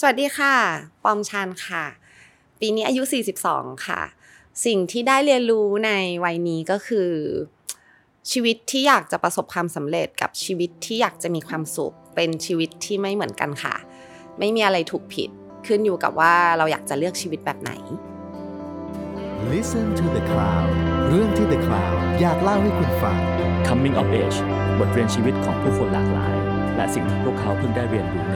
สวัสดีค่ะ ปอมชันค่ะ ปีนี้อายุ 42 ค่ะ สิ่งที่ได้เรียนรู้ในวัยนี้ก็คือ ชีวิตที่อยากจะประสบความสำเร็จกับชีวิตที่อยากจะมีความสุข เป็นชีวิตที่ไม่เหมือนกันค่ะ ไม่มีอะไรถูกผิดขึ้นอยู่กับว่าเราอยากจะเลือกชีวิตแบบไหน Listen to the Cloud เรื่องที่ The Cloud อยากเล่าให้คุณฟัง Coming of Age บทเรียนชีวิตของผู้คนหลากหลาย และสิ่งที่พวกเขาเพิ่งได้เรียนรู้ในวัยนี้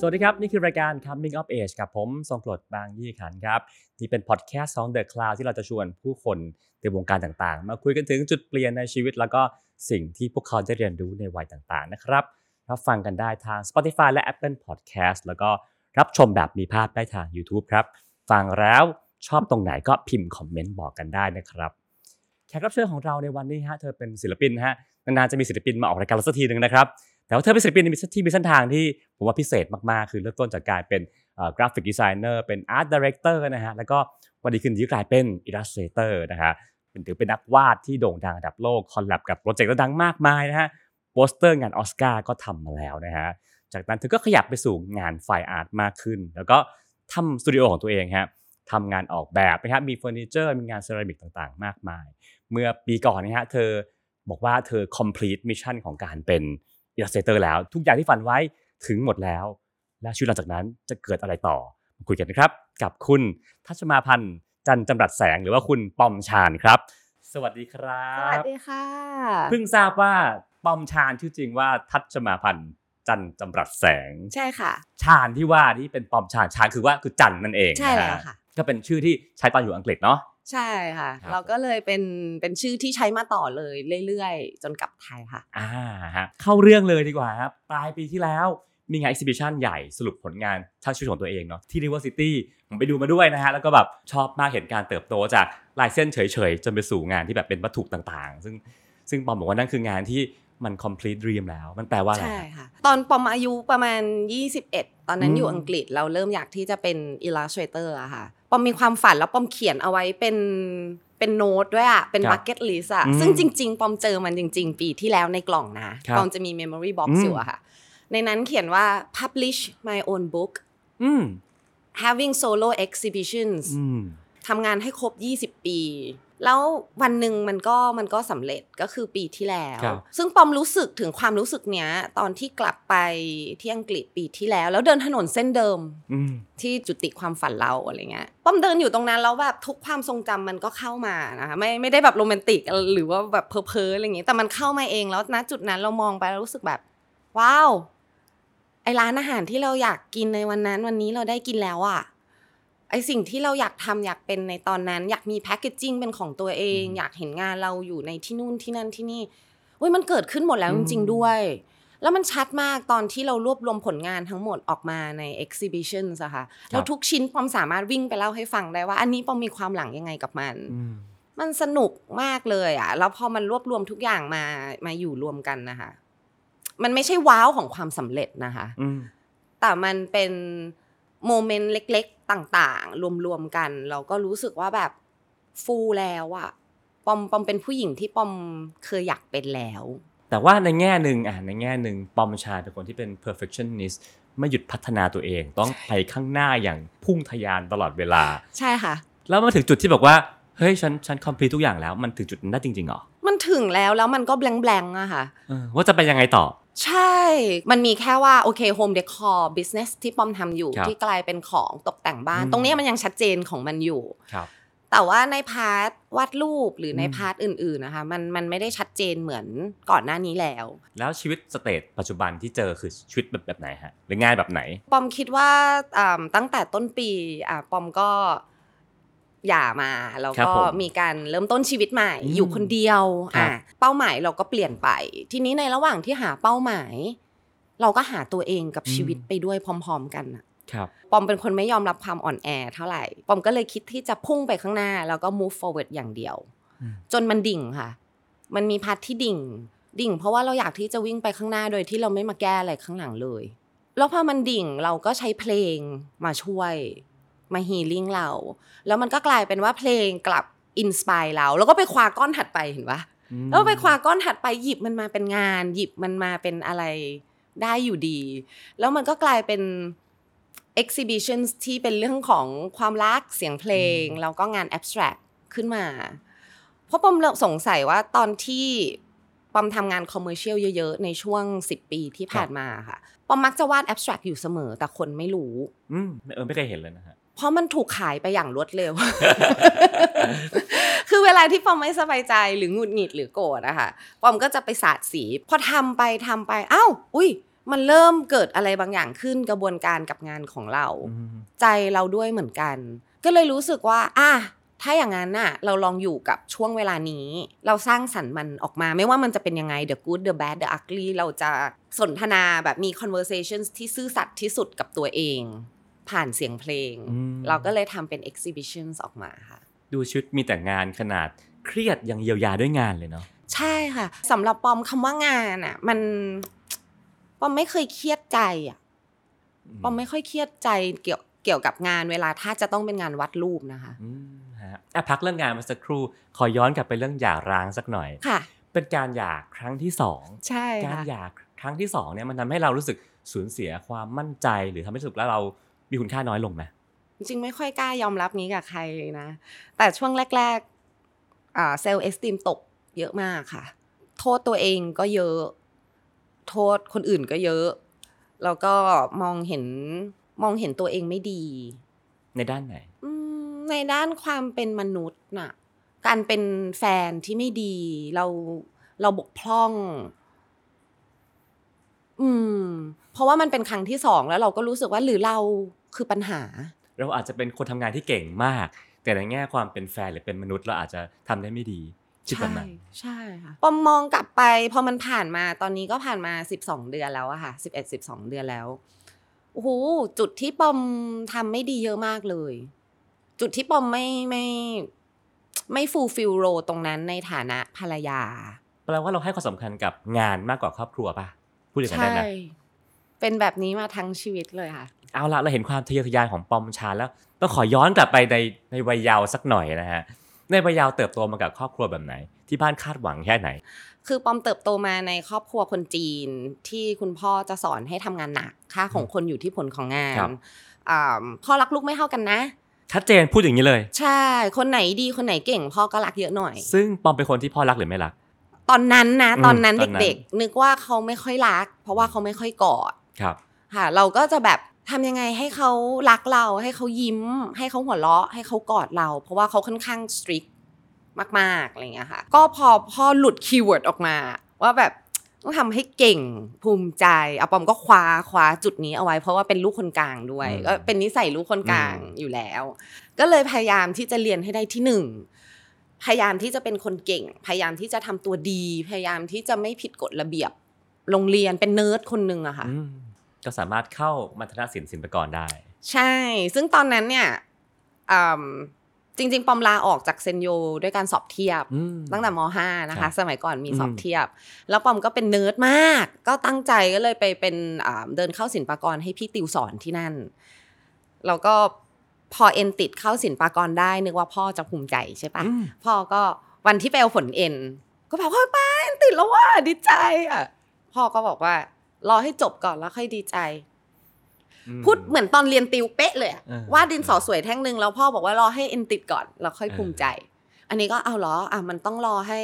สวัสดีครับ นี่คือรายการ Coming of Age กับผมทรงกรดบางยี่ขันครับนี่เป็นพอดแคสต์ของ The Cloud ที่เราจะชวนผู้คนในวงการต่างๆ มาคุยกันถึงจุดเปลี่ยนในชีวิต แล้วก็สิ่งที่พวกเขาได้เรียนรู้ในวัยต่างๆนะครับรับฟังกันได้ทาง Spotify และ Apple Podcast แล้วก็รับชมแบบมีภาพได้ทาง YouTube ครับ ฟังแล้วชอบตรงไหนก็พิมพ์คอมเมนต์บอกกันได้นะครับแขกรับเชิญของเราในวันนี้ฮะเธอเป็นศิลปินฮะนานๆจะมีศิลปินมาออกรายการเราสักทีหนึ่งนะครับ แต่ว่าเธอเป็นศิลปินที่มีเส้นทางที่ผมว่าพิเศษมากๆ คือเริ่มต้นจากการเป็น graphic designer เป็น art director นะฮะแล้วก็วันดีคืนดีกลายเป็น illustrator นะฮะเป็นถือเป็นนักวาดที่โด่งดังระดับโลก collab กับโปรเจกต์ดังมากมายนะฮะโปสเตอร์งานออสการ์ก็ทำมาแล้วนะฮะจากนั้นเธอก็ขยับไปสู่งาน fine art มากขึ้น แล้วก็ทำสตูดิโอของตัวเองฮะทำงานออกแบบนะครับมีเฟอร์นิเจอร์มีงานเซรามิกต่างๆ มากมาย เมื่อปีก่อนนะฮะเธอบอกว่าเธอ complete mission ของการเป็น illustrator แล้ว ทุกอย่างที่ฝันไว้ถึงหมดแล้ว และชีวิตหลังจากนั้นจะเกิดอะไรต่อมาคุยกันนะครับ กับคุณทัชมาพันธ์จันจำรัดแสงหรือว่าคุณปอมชาญครับ สวัสดีครัสวัสบดีค่ะ เพิ่งทราบว่าปอมชาญชื่อจริงว่าทัชมาพันธ์จันจำรัดแสง ใช่ค่ะ ชาญที่ว่าที่เป็นปอมชาญชาญคือว่าคือจันนั่นเองใช่นะแล้วฮะค่ะก็เป็นชื่อที่ใช้ตอนอยู่อังกฤษเนาะ ใช่ค่ะ ครับ เราก็เลยเป็นเป็นชื่อที่ใช้มาต่อเลยเรื่อยๆ จนกลับไทยค่ะ อ่าฮะเข้าเรื่องเลยดีกว่าครับปลายปีที่แล้วมีงาน exhibition ใหญ่สรุปผลงานทั้งชีวิตของตัวเองเนาะที่ River City ผมไปดูมาด้วยนะฮะ แล้วก็แบบชอบมากเห็นการเติบโตจากลายเส้นเฉยๆ จนไปสู่งานที่แบบเป็นวัตถุต่างๆ ซึ่งซึ่งปอมบอกว่านั่นคืองานที่มัน complete dream แล้ว มันแปลว่าอะไร ใช่ครับค่ะ ตอนปอมอายุประมาณ 21 ตอนนั้นอืมอยู่อังกฤษเราเริ่มอยากที่จะเป็น illustrator อะค่ะ ปอมมีความฝันแล้วปอมเขียนเอาไว้เป็นเป็นโน้ตด้วยอะเป็นครับ bucket list อะอืมซึ่งจริง ๆ ปอมเจอมันจริง ๆ ปีที่แล้วในกล่องนะครับปอมจะมี memory box อืมอยู่อะค่ะ ในนั้นเขียนว่า publish my own book อืม having solo exhibitions อืมทำงานให้ครบ 20 ปี แล้ววันหนึ่งมันก็มันก็สำเร็จก็คือปีที่แล้วครับซึ่งปอมรู้สึกถึงความรู้สึกเนี้ย ตอนที่กลับไปที่อังกฤษปีที่แล้ว แล้วเดินถนนเส้นเดิมอืมที่จุติความฝันเราอะไรเงี้ยป้อมเดินอยู่ตรงนั้นแล้วแบบทุกความทรงจำมันก็เข้ามานะคะไม่ไม่ได้แบบโรแมนติกหรือว่าแบบเพ้อๆอะไรอย่างเงี้ยแต่มันเข้ามาเองแล้วณจุดนั้นเรามองไปแล้วรู้สึกแบบ ว้าวไอร้านอาหารที่เราอยากกินในวันนั้น วันนี้เราได้กินแล้วอะ ไอสิ่งที่เราอยากทำอยากเป็นในตอนนั้น อยากมีแพคเกจจิ้งเป็นของตัวเองอืมอยากเห็นงานเราอยู่ในที่นู่นที่นั่นที่นี่เว้ยมันเกิดขึ้นหมดแล้วอืจมริง ๆ ด้วย แล้วมันชัดมากตอนที่เรารวบรวมผลงานทั้งหมดออกมาใน exhibition อะค่ะแล้วทุกชิ้นปอมสามารถวิ่งไปเล่าให้ฟังได้ว่า อันนี้ปอมมีความหลังยังไงกับมันอืมมันสนุกมากเลยอะแล้วพอมันรวบรวมทุกอย่างมามาอยู่รวมกันนะคะมันไม่ใช่ว้าวของความสำเร็จนะคะอืมแต่มันเป็นโมเมนต์เล็กๆ ต่างๆ รวมๆกัน เราก็รู้สึกว่าแบบฟูลแล้วอะปอมปอมเป็นผู้หญิงที่ปอมเคยอยากเป็นแล้ว แต่ว่าในแง่หนึ่งอะในแง่หนึ่งปอมชาเป็นคนที่เป็น perfectionist ไม่หยุดพัฒนาตัวเอง ต้องไปข้างหน้าอย่างพุ่งทะยานตลอดเวลา ใช่ค่ะ แล้วมาถึงจุดที่บอกว่าเฮ้ยฉันฉัน complete ทุกอย่างแล้วมันถึงจุดนั้นได้จริงๆเหรอมันถึงแล้วแล้วมันก็แงงๆอะค่ะเออว่าจะไปยังไงต่อ ใช่ มันมีแค่ว่า โอเค home decor business ที่ปอมทำอยู่ครับที่กลายเป็นของตกแต่งบ้าน อืม ตรงเนี้ยมันยังชัดเจนของมันอยู่ ครับ แต่ว่าใน part วาดรูปหรือในอืม part อื่นๆนะคะมันมันไม่ได้ชัดเจนเหมือนก่อนหน้านี้แล้ว แล้วชีวิต stage ปัจจุบันที่เจอคือชีวิตแบบแบบไหนฮะหรืองานแบบไหน ปอมคิดว่าอ่าตั้งแต่ต้นปีอ่าปอมก็ หย่ามาแล้วครับก็ผมมีการเริ่มต้นชีวิตใหม่อืมอยู่คนเดียวครับอะเป้าหมายเราก็เปลี่ยนไป ทีนี้ในระหว่างที่หาเป้าหมาย เราก็หาตัวเองกับชีวิตไปด้วยพร้อม ๆ กันน่ะครับปอมเป็นคนไม่ยอมรับความอ่อนแอเท่าไหร่ ปอมก็เลยคิดที่จะพุ่งไปข้างหน้า แล้วก็ move forward อย่างเดียวอืมจนมันดิ่งค่ะ มันมีพาร์ทที่ดิ่ง ดิ่ง เพราะว่าเราอยากที่จะวิ่งไปข้างหน้าโดยที่เราไม่มาแก้อะไรข้างหลังเลย แล้วพอมันดิ่งเราก็ใช้เพลงมาช่วย มา healing เรา แล้วมันก็กลายเป็นว่าเพลงกลับ inspire เรา แล้วก็ไปคว้าก้อนถัดไปเห็นปะอืมแล้วไปคว้าก้อนถัดไปหยิบมันมาเป็นงาน หยิบมันมาเป็นอะไรได้อยู่ดี แล้วมันก็กลายเป็น exhibition ที่เป็นเรื่องของความรักเสียงเพลงอืมแล้วก็งาน abstract ขึ้นมา เพราะปอมสงสัยว่าตอนที่ปอมทำงาน commercial เยอะ ๆ ในช่วง 10 ปีที่ผ่านมาค่ะปอมมักจะวาด abstract อยู่เสมอแต่คนไม่รู้ อืมเออไม่เคยเห็นเลยนะฮะ เพราะมันถูกขายไปอย่างรวดเร็ว คือเวลาที่ปอมไม่สบายใจหรือหงุดหงิดหรือโกรธอะค่ะปอมก็จะไปสาดสี พอทำไปทำไปเอ้าอุ้ย มันเริ่มเกิดอะไรบางอย่างขึ้นกระบวนการกับงานของเราอืมใจเราด้วยเหมือนกัน ก็เลยรู้สึกว่าอะถ้าอย่างนั้นน่ะ เราลองอยู่กับช่วงเวลานี้ เราสร้างสรรค์มันออกมาไม่ว่ามันจะเป็นยังไง the good the bad the ugly เราจะสนทนาแบบมี conversations ที่ซื่อสัตย์ที่สุดกับตัวเอง ผ่านเสียงเพลง อืม เราก็เลยทำเป็น exhibitions ออกมาค่ะ ดูชุดมีแต่งานขนาดเครียดยังเยียวยาด้วยงานเลยเนาะ ใช่ค่ะสำหรับปอมคำว่างานอะ มันปอมไม่เคยเครียดใจอะปอมไม่ค่อยเครียดใจเกี่ยวเกี่ยวกับงานเวลาถ้าจะต้องเป็นงานวัดรูปนะคะ อืมฮะอะพักเรื่องงานมาสักครู่ ขอย้อนกลับไปเรื่องหย่าร้างสักหน่อย ค่ะ เป็นการหย่าครั้งที่สอง ใช่การค่ะ หย่าครั้งที่สองเนี่ยมันทำให้เรารู้สึกสูญเสียความมั่นใจหรือทำให้รู้สึกแล้วเรา มีคุณค่าน้อยลงไหมจริงๆไม่ค่อยกล้ายอมรับนี้กับใครเลยนะ แต่ช่วงแรกๆอ่าเซลล์เอสติมตกเยอะมากค่ะ โทษตัวเองก็เยอะ โทษคนอื่นก็เยอะ แล้วก็มองเห็นมองเห็นตัวเองไม่ดี ในด้านไหนอืมในด้านความเป็นมนุษย์น่ะ การเป็นแฟนที่ไม่ดี เราเราบกพร่อง อืม เพราะว่ามันเป็นครั้งที่สองแล้วเราก็รู้สึกว่าหรือเราคือปัญหา เราอาจจะเป็นคนทำงานที่เก่งมาก แต่ในแง่ความเป็นแฟนหรือเป็นมนุษย์เราอาจจะทำได้ไม่ดีคิดแบบนั้นใช่ค่ะปอมมองกลับไปพอมันผ่านมาตอนนี้ก็ผ่านมาสิบสองเดือนแล้วอะค่ะสิบเอ็ดสิบสองเดือนแล้วโอ้โหจุดที่ปอมทำไม่ดีเยอะมากเลย จุดที่ปอมไม่ไม่ไม่ fulfill role ตรงนั้นในฐานะภรรยาแปลว่าเราให้ความสำคัญกับงานมากกว่าครอบครัวป่ะ พูดอย่างนั้นใช่ได้ไหมเป็นแบบนี้มาทั้งชีวิตเลยค่ะ เอาละเราเห็นความทะเยอทะยานของปอมชานแล้ว ต้องขอย้อนกลับไปในในวัยเยาว์สักหน่อยนะฮะในวัยเยาว์เติบโตมากับครอบครัวแบบไหน ที่บ้านคาดหวังแค่ไหน คือปอมเติบโตมาในครอบครัวคนจีนที่คุณพ่อจะสอนให้ทำงานหนักค่าของคนอยู่ที่ผลของงานครับอ่าพ่อรักลูกไม่เท่ากันนะชัดเจนพูดอย่างนี้เลย ใช่ คนไหนดีคนไหนเก่งพ่อก็รักเยอะหน่อย ซึ่งปอมเป็นคนที่พ่อรักหรือไม่รัก ตอนนั้นนะอืมตอนนั้นตอนนั้น เด็กๆ นึกว่าเขาไม่ค่อยรัก เพราะว่าเขาไม่ค่อยกอดครับ ค่ะ เราก็จะแบบทำยังไงให้เขารักเรา ให้เขายิ้ม ให้เขาหัวเราะ ให้เขากอดเรา เพราะว่าเขาค่อนข้างสตรี t มากๆอะไรอย่างเงี้ยค่ะ ก็พอพ่อหลุด keyword ออกมา ว่าแบบต้องทำให้เก่งภูมิใจอะปอมก็คว้าคว้าจุดนี้เอาไว้ เพราะว่าเป็นลูกคนกลางด้วย อืมก็เป็นนิสัยลูกคนกลางอืมอยู่แล้ว ก็เลยพยายามที่จะเรียนให้ได้ที่หนึ่ง พยายามที่จะเป็นคนเก่ง พยายามที่จะทำตัวดี พยายามที่จะไม่ผิดกฎระเบียบ โรงเรียนเป็นเนิร์ดคนหนึ่งอะค่ะอืมก็สามารถเข้ามัธยศิลป์ศิลปากรได้ ใช่ ซึ่งตอนนั้นเนี่ยอืมจริง ๆ ปอมลาออกจากเซนโยด้วยการสอบเทียบอืมตั้งแต่ม .5 นะคะครับสมัยก่อนมีสอบอืมเทียบ แล้วปอมก็เป็นเนิร์ดมาก ก็ตั้งใจก็เลยไปเป็นอ่าเดินเข้าศิลปากรให้พี่ติวสอนที่นั่น แล้วก็ พอเอ็นติดเข้าศิลปากรได้ นึกว่าพ่อจะภูมิใจใช่ปะอืมพ่อก็วันที่ไปเอาผลเอ็น ก็แบบว่าป๊าเอ็นติดแล้วว่าดีใจอะ พ่อก็บอกว่ารอให้จบก่อนแล้วค่อยดีใจอืมพูดเหมือนตอนเรียนติวเป๊ะเลยอะเออวาดดินสอสวยแท่งหนึ่งแล้วพ่อบอกว่ารอให้เอ็นติดก่อนแล้วค่อยเออภูมิใจ อันนี้ก็เอาเหรออะมันต้องรอให้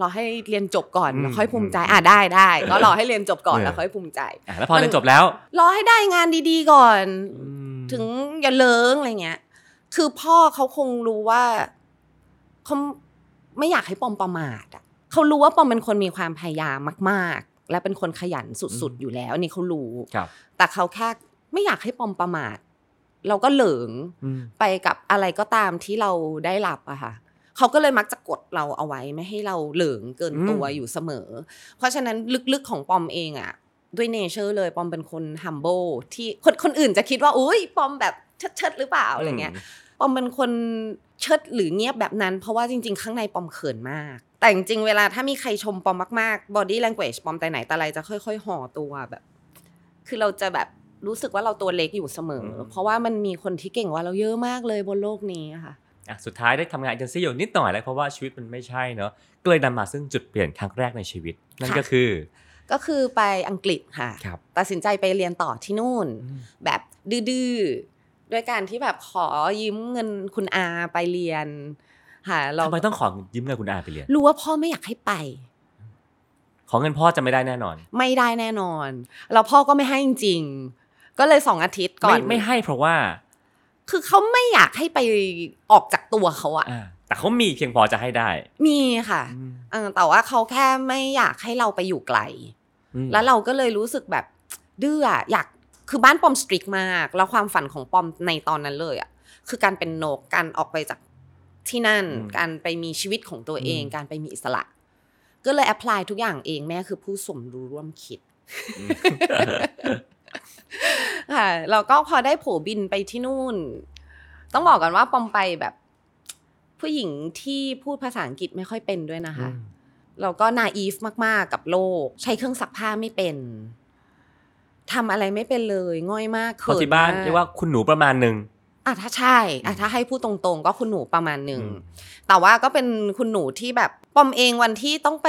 รอให้เรียนจบก่อนอืมแล้วค่อยภูมิใจอืมอะได้ได้ก็รอให้เรียนจบก่อนเออแล้วค่อยภูมิใจอะแล้วพอเรียนจบแล้ว รอให้ได้งานดีๆก่อนอืม ถึงอย่าเลิงอะไรเงี้ย คือพ่อเขาคงรู้ว่าเขาไม่อยากให้ปอมประมาทอะเขารู้ว่าปอมเป็นคนมีความพยายามมาก ๆ และเป็นคนขยันสุดๆอยู่แล้วอันนี่เขารู้ครับแต่เขาแค่ไม่อยากให้ปอมประมาท เราก็เหลิงอืมไปกับอะไรก็ตามที่เราได้รับอะค่ะเขาก็เลยมักจะกดเราเอาไว้ไม่ให้เราเหลิงเกินตัวอืมอยู่เสมอ เพราะฉะนั้นลึกๆของปอมเองอะ ด้วยเนเจอร์เลยปอมเป็นคน humble ที่คนคนอื่นจะคิดว่าอุ้ยปอมแบบเชิดๆหรือเปล่าอะไรเงี้ยปอมเป็นคนเชิดหรือเงียบแบบนั้น เพราะว่าจริง ๆ ข้างในปอมเขินมาก แต่จริงๆเวลาถ้ามีใครชมปอมมากๆ body language ปอมแต่ไหนแต่ไรจะค่อย ๆ ห่อตัวแบบ คือเราจะแบบรู้สึกว่าเราตัวเล็กอยู่เสมออืมเพราะว่ามันมีคนที่เก่งกว่าเราเยอะมากเลยบนโลกนี้อะค่ะอะสุดท้ายได้ทำงานเอเจนซี่อยู่นิดหน่อยแล้วเพราะว่าชีวิตมันไม่ใช่เนอะก็เลยนำมาซึ่งจุดเปลี่ยนครั้งแรกในชีวิต นั่นค่ะก็คือ ก็คือไปอังกฤษค่ะครับตัดสินใจไปเรียนต่อที่นู่น แบบดื้อๆด้วยการที่แบบขอยืมเงินคุณอาไปเรียน ค่ะเราทำไมต้องขอยืมเงินคุณอาไปเรียน รู้ว่าพ่อไม่อยากให้ไป ขอเงินพ่อจะไม่ได้แน่นอน ไม่ได้แน่นอนแล้วพ่อก็ไม่ให้จริงๆก็เลยสองอาทิตย์ก่อไม่นไม่ให้เพราะว่า คือเขาไม่อยากให้ไปออกจากตัวเขาอะอ่าแต่เขามีเพียงพอจะให้ได้ มีค่ะอืมเออแต่ว่าเขาแค่ไม่อยากให้เราไปอยู่ไกลอืม แล้วเราก็เลยรู้สึกแบบดื้ออะอยากคือบ้านปอมสตริกมาก แล้วความฝันของปอมในตอนนั้นเลยอะคือการเป็นนกการออกไปจากที่นั่น การไปมีชีวิตของตัวเอง การไปมีอิสระ ก็เลยแอพพลายทุกอย่างเองแม่คือผู้สมรู้ร่วมคิดอืมค่ะแล้วก็พอได้โผบินไปที่นู่น ต้องบอกกันว่าปอมไปแบบ ผู้หญิงที่พูดภาษาอังกฤษไม่ค่อยเป็นด้วยนะคะ แล้วก็นาอีฟมากๆกับโลก ใช้เครื่องซักผ้าไม่เป็นทำอะไรไม่เป็นเลยง่อยมากเพราะเขินที่บ้านมเรียกว่าคุณหนูประมาณหนึ่งอะถ้าใช่อะถ้าให้พูดตรงๆ ก็คุณหนูประมาณหนึ่งอืมแต่ว่าก็เป็นคุณหนูที่แบบปอมเองวันที่ต้องไป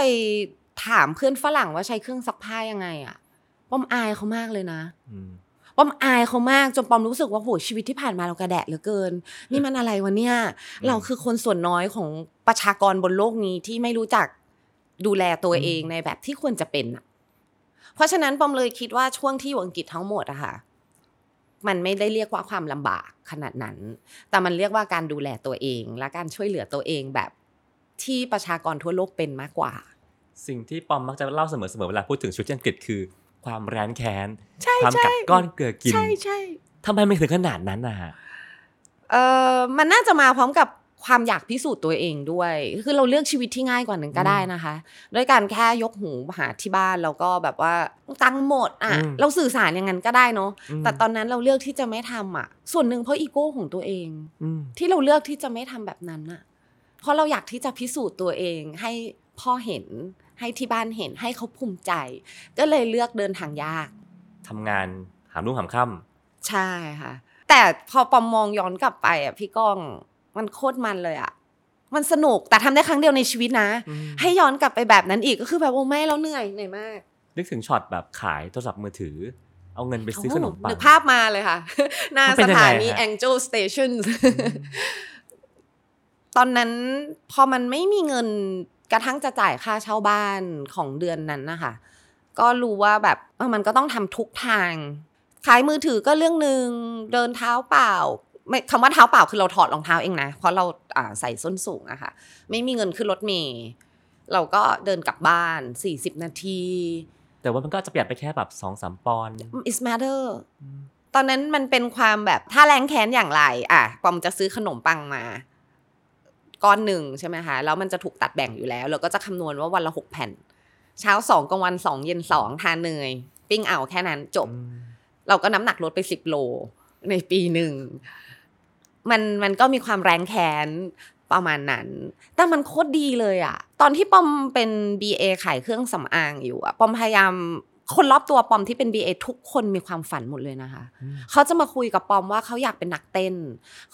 ถามเพื่อนฝรั่งว่าใช้เครื่องซักผ้ายังไงอะปอมอายเขามากเลยนะอืมปอมอายเขามากจนปอมรู้สึกว่าโหชีวิตที่ผ่านมาเรากระแดะเหลือเกิน นี่มันอะไรวะเนี่ย เราคือคนส่วนน้อยของประชากรบนโลกนี้ที่ไม่รู้จัก ดูแลตัวเองในแบบที่ควรจะเป็นอะเพราะฉะนั้นปอมเลยคิดว่าช่วงที่อยู่อังกฤษทั้งหมดอะค่ะ มันไม่ได้เรียกว่าความลำบากขนาดนั้น แต่มันเรียกว่าการดูแลตัวเอง และการช่วยเหลือตัวเองแบบที่ประชากรทั่วโลกเป็นมากกว่า สิ่งที่ปอมมักจะเล่าเสมอๆเวลาพูดถึงชีวิตที่อังกฤษคือความแร้นแค้นใช่ความใช่กัดก้อนเกลือกินใช่ใช่ทำไมไม่ถึงขนาดนั้นนะฮะเออมันน่าจะมาพร้อมกับ ความอยากพิสูจน์ตัวเองด้วย คือเราเลือกชีวิตที่ง่ายกว่าหนึ่งก็ได้นะคะ ด้วยการแค่ยกหูหาที่บ้านแล้วก็แบบว่าตังค์หมดอะอืมเราสื่อสารอย่างนั้นก็ได้เนาะอืมแต่ตอนนั้นเราเลือกที่จะไม่ทำอะ ส่วนหนึ่งเพราะอีโก้ของตัวเองอืมที่เราเลือกที่จะไม่ทำแบบนั้นอะ เพราะเราอยากที่จะพิสูจน์ตัวเองให้พ่อเห็นให้ที่บ้านเห็นให้เขาภูมิใจ ก็เลยเลือกเดินทางยากทำงานหามรุ่งหามค่ำใช่ค่ะ แต่พอปอมมองย้อนกลับไปอะพี่ก้อง มันโคตรมันเลยอะมันสนุกแต่ทำได้ครั้งเดียวในชีวิตนะอืมให้ย้อนกลับไปแบบนั้นอีกก็คือแบบโอ้ไม่แล้วเหนื่อยเหนื่อยมาก นึกถึงช็อตแบบขายโทรศัพท์มือถือ เอาเงินไปซื้อขนมปังนึกภาพมาเลยค่ะ หน้ามันเป็สนยังไงถานีฮะ Angel Station ตอนนั้นพอมันไม่มีเงินกระทั่งจะจ่ายค่าเช่าบ้านของเดือนนั้นนะคะก็รู้ว่าแบบเออมันก็ต้องทำทุกทาง ขายมือถือก็เรื่องหนึ่งเดินเท้าเปล่า ไม่คำว่าเท้าเปล่าคือเราถอดรองเท้าเองนะเพราะเราอ่าใส่ส้นสูงอะค่ะ ไม่มีเงินขึ้นรถเมล์เราก็เดินกลับบ้าน 40 นาที แต่ว่ามันก็จะประหยัดไปแค่แบบสองสามปอนด์ is matter ตอนนั้นมันเป็นความแบบถ้าแรงแค้นอย่างไร อะปอมจะซื้อขนมปังมา ก้อนหนึ่งใช่ไหมคะแล้วมันจะถูกตัดแบ่งอยู่แล้ว เราก็จะคำนวณว่าวันละหกแผ่น เช้าสองกลางวันสองเย็นสองทานเนยปิ้งเอาแค่นั้นจบอืมเราก็น้ำหนักลดไปสิบโลในปีหนึ่ง มันมันก็มีความแรงแค้นประมาณนั้น แต่มันโคตรดีเลยอะตอนที่ปอมเป็น BA ขายเครื่องสำอางอยู่อะปอมพยายามคนรอบตัวปอมที่เป็น BA ทุกคนมีความฝันหมดเลยนะคะอืมเขาจะมาคุยกับปอมว่าเขาอยากเป็นนักเต้น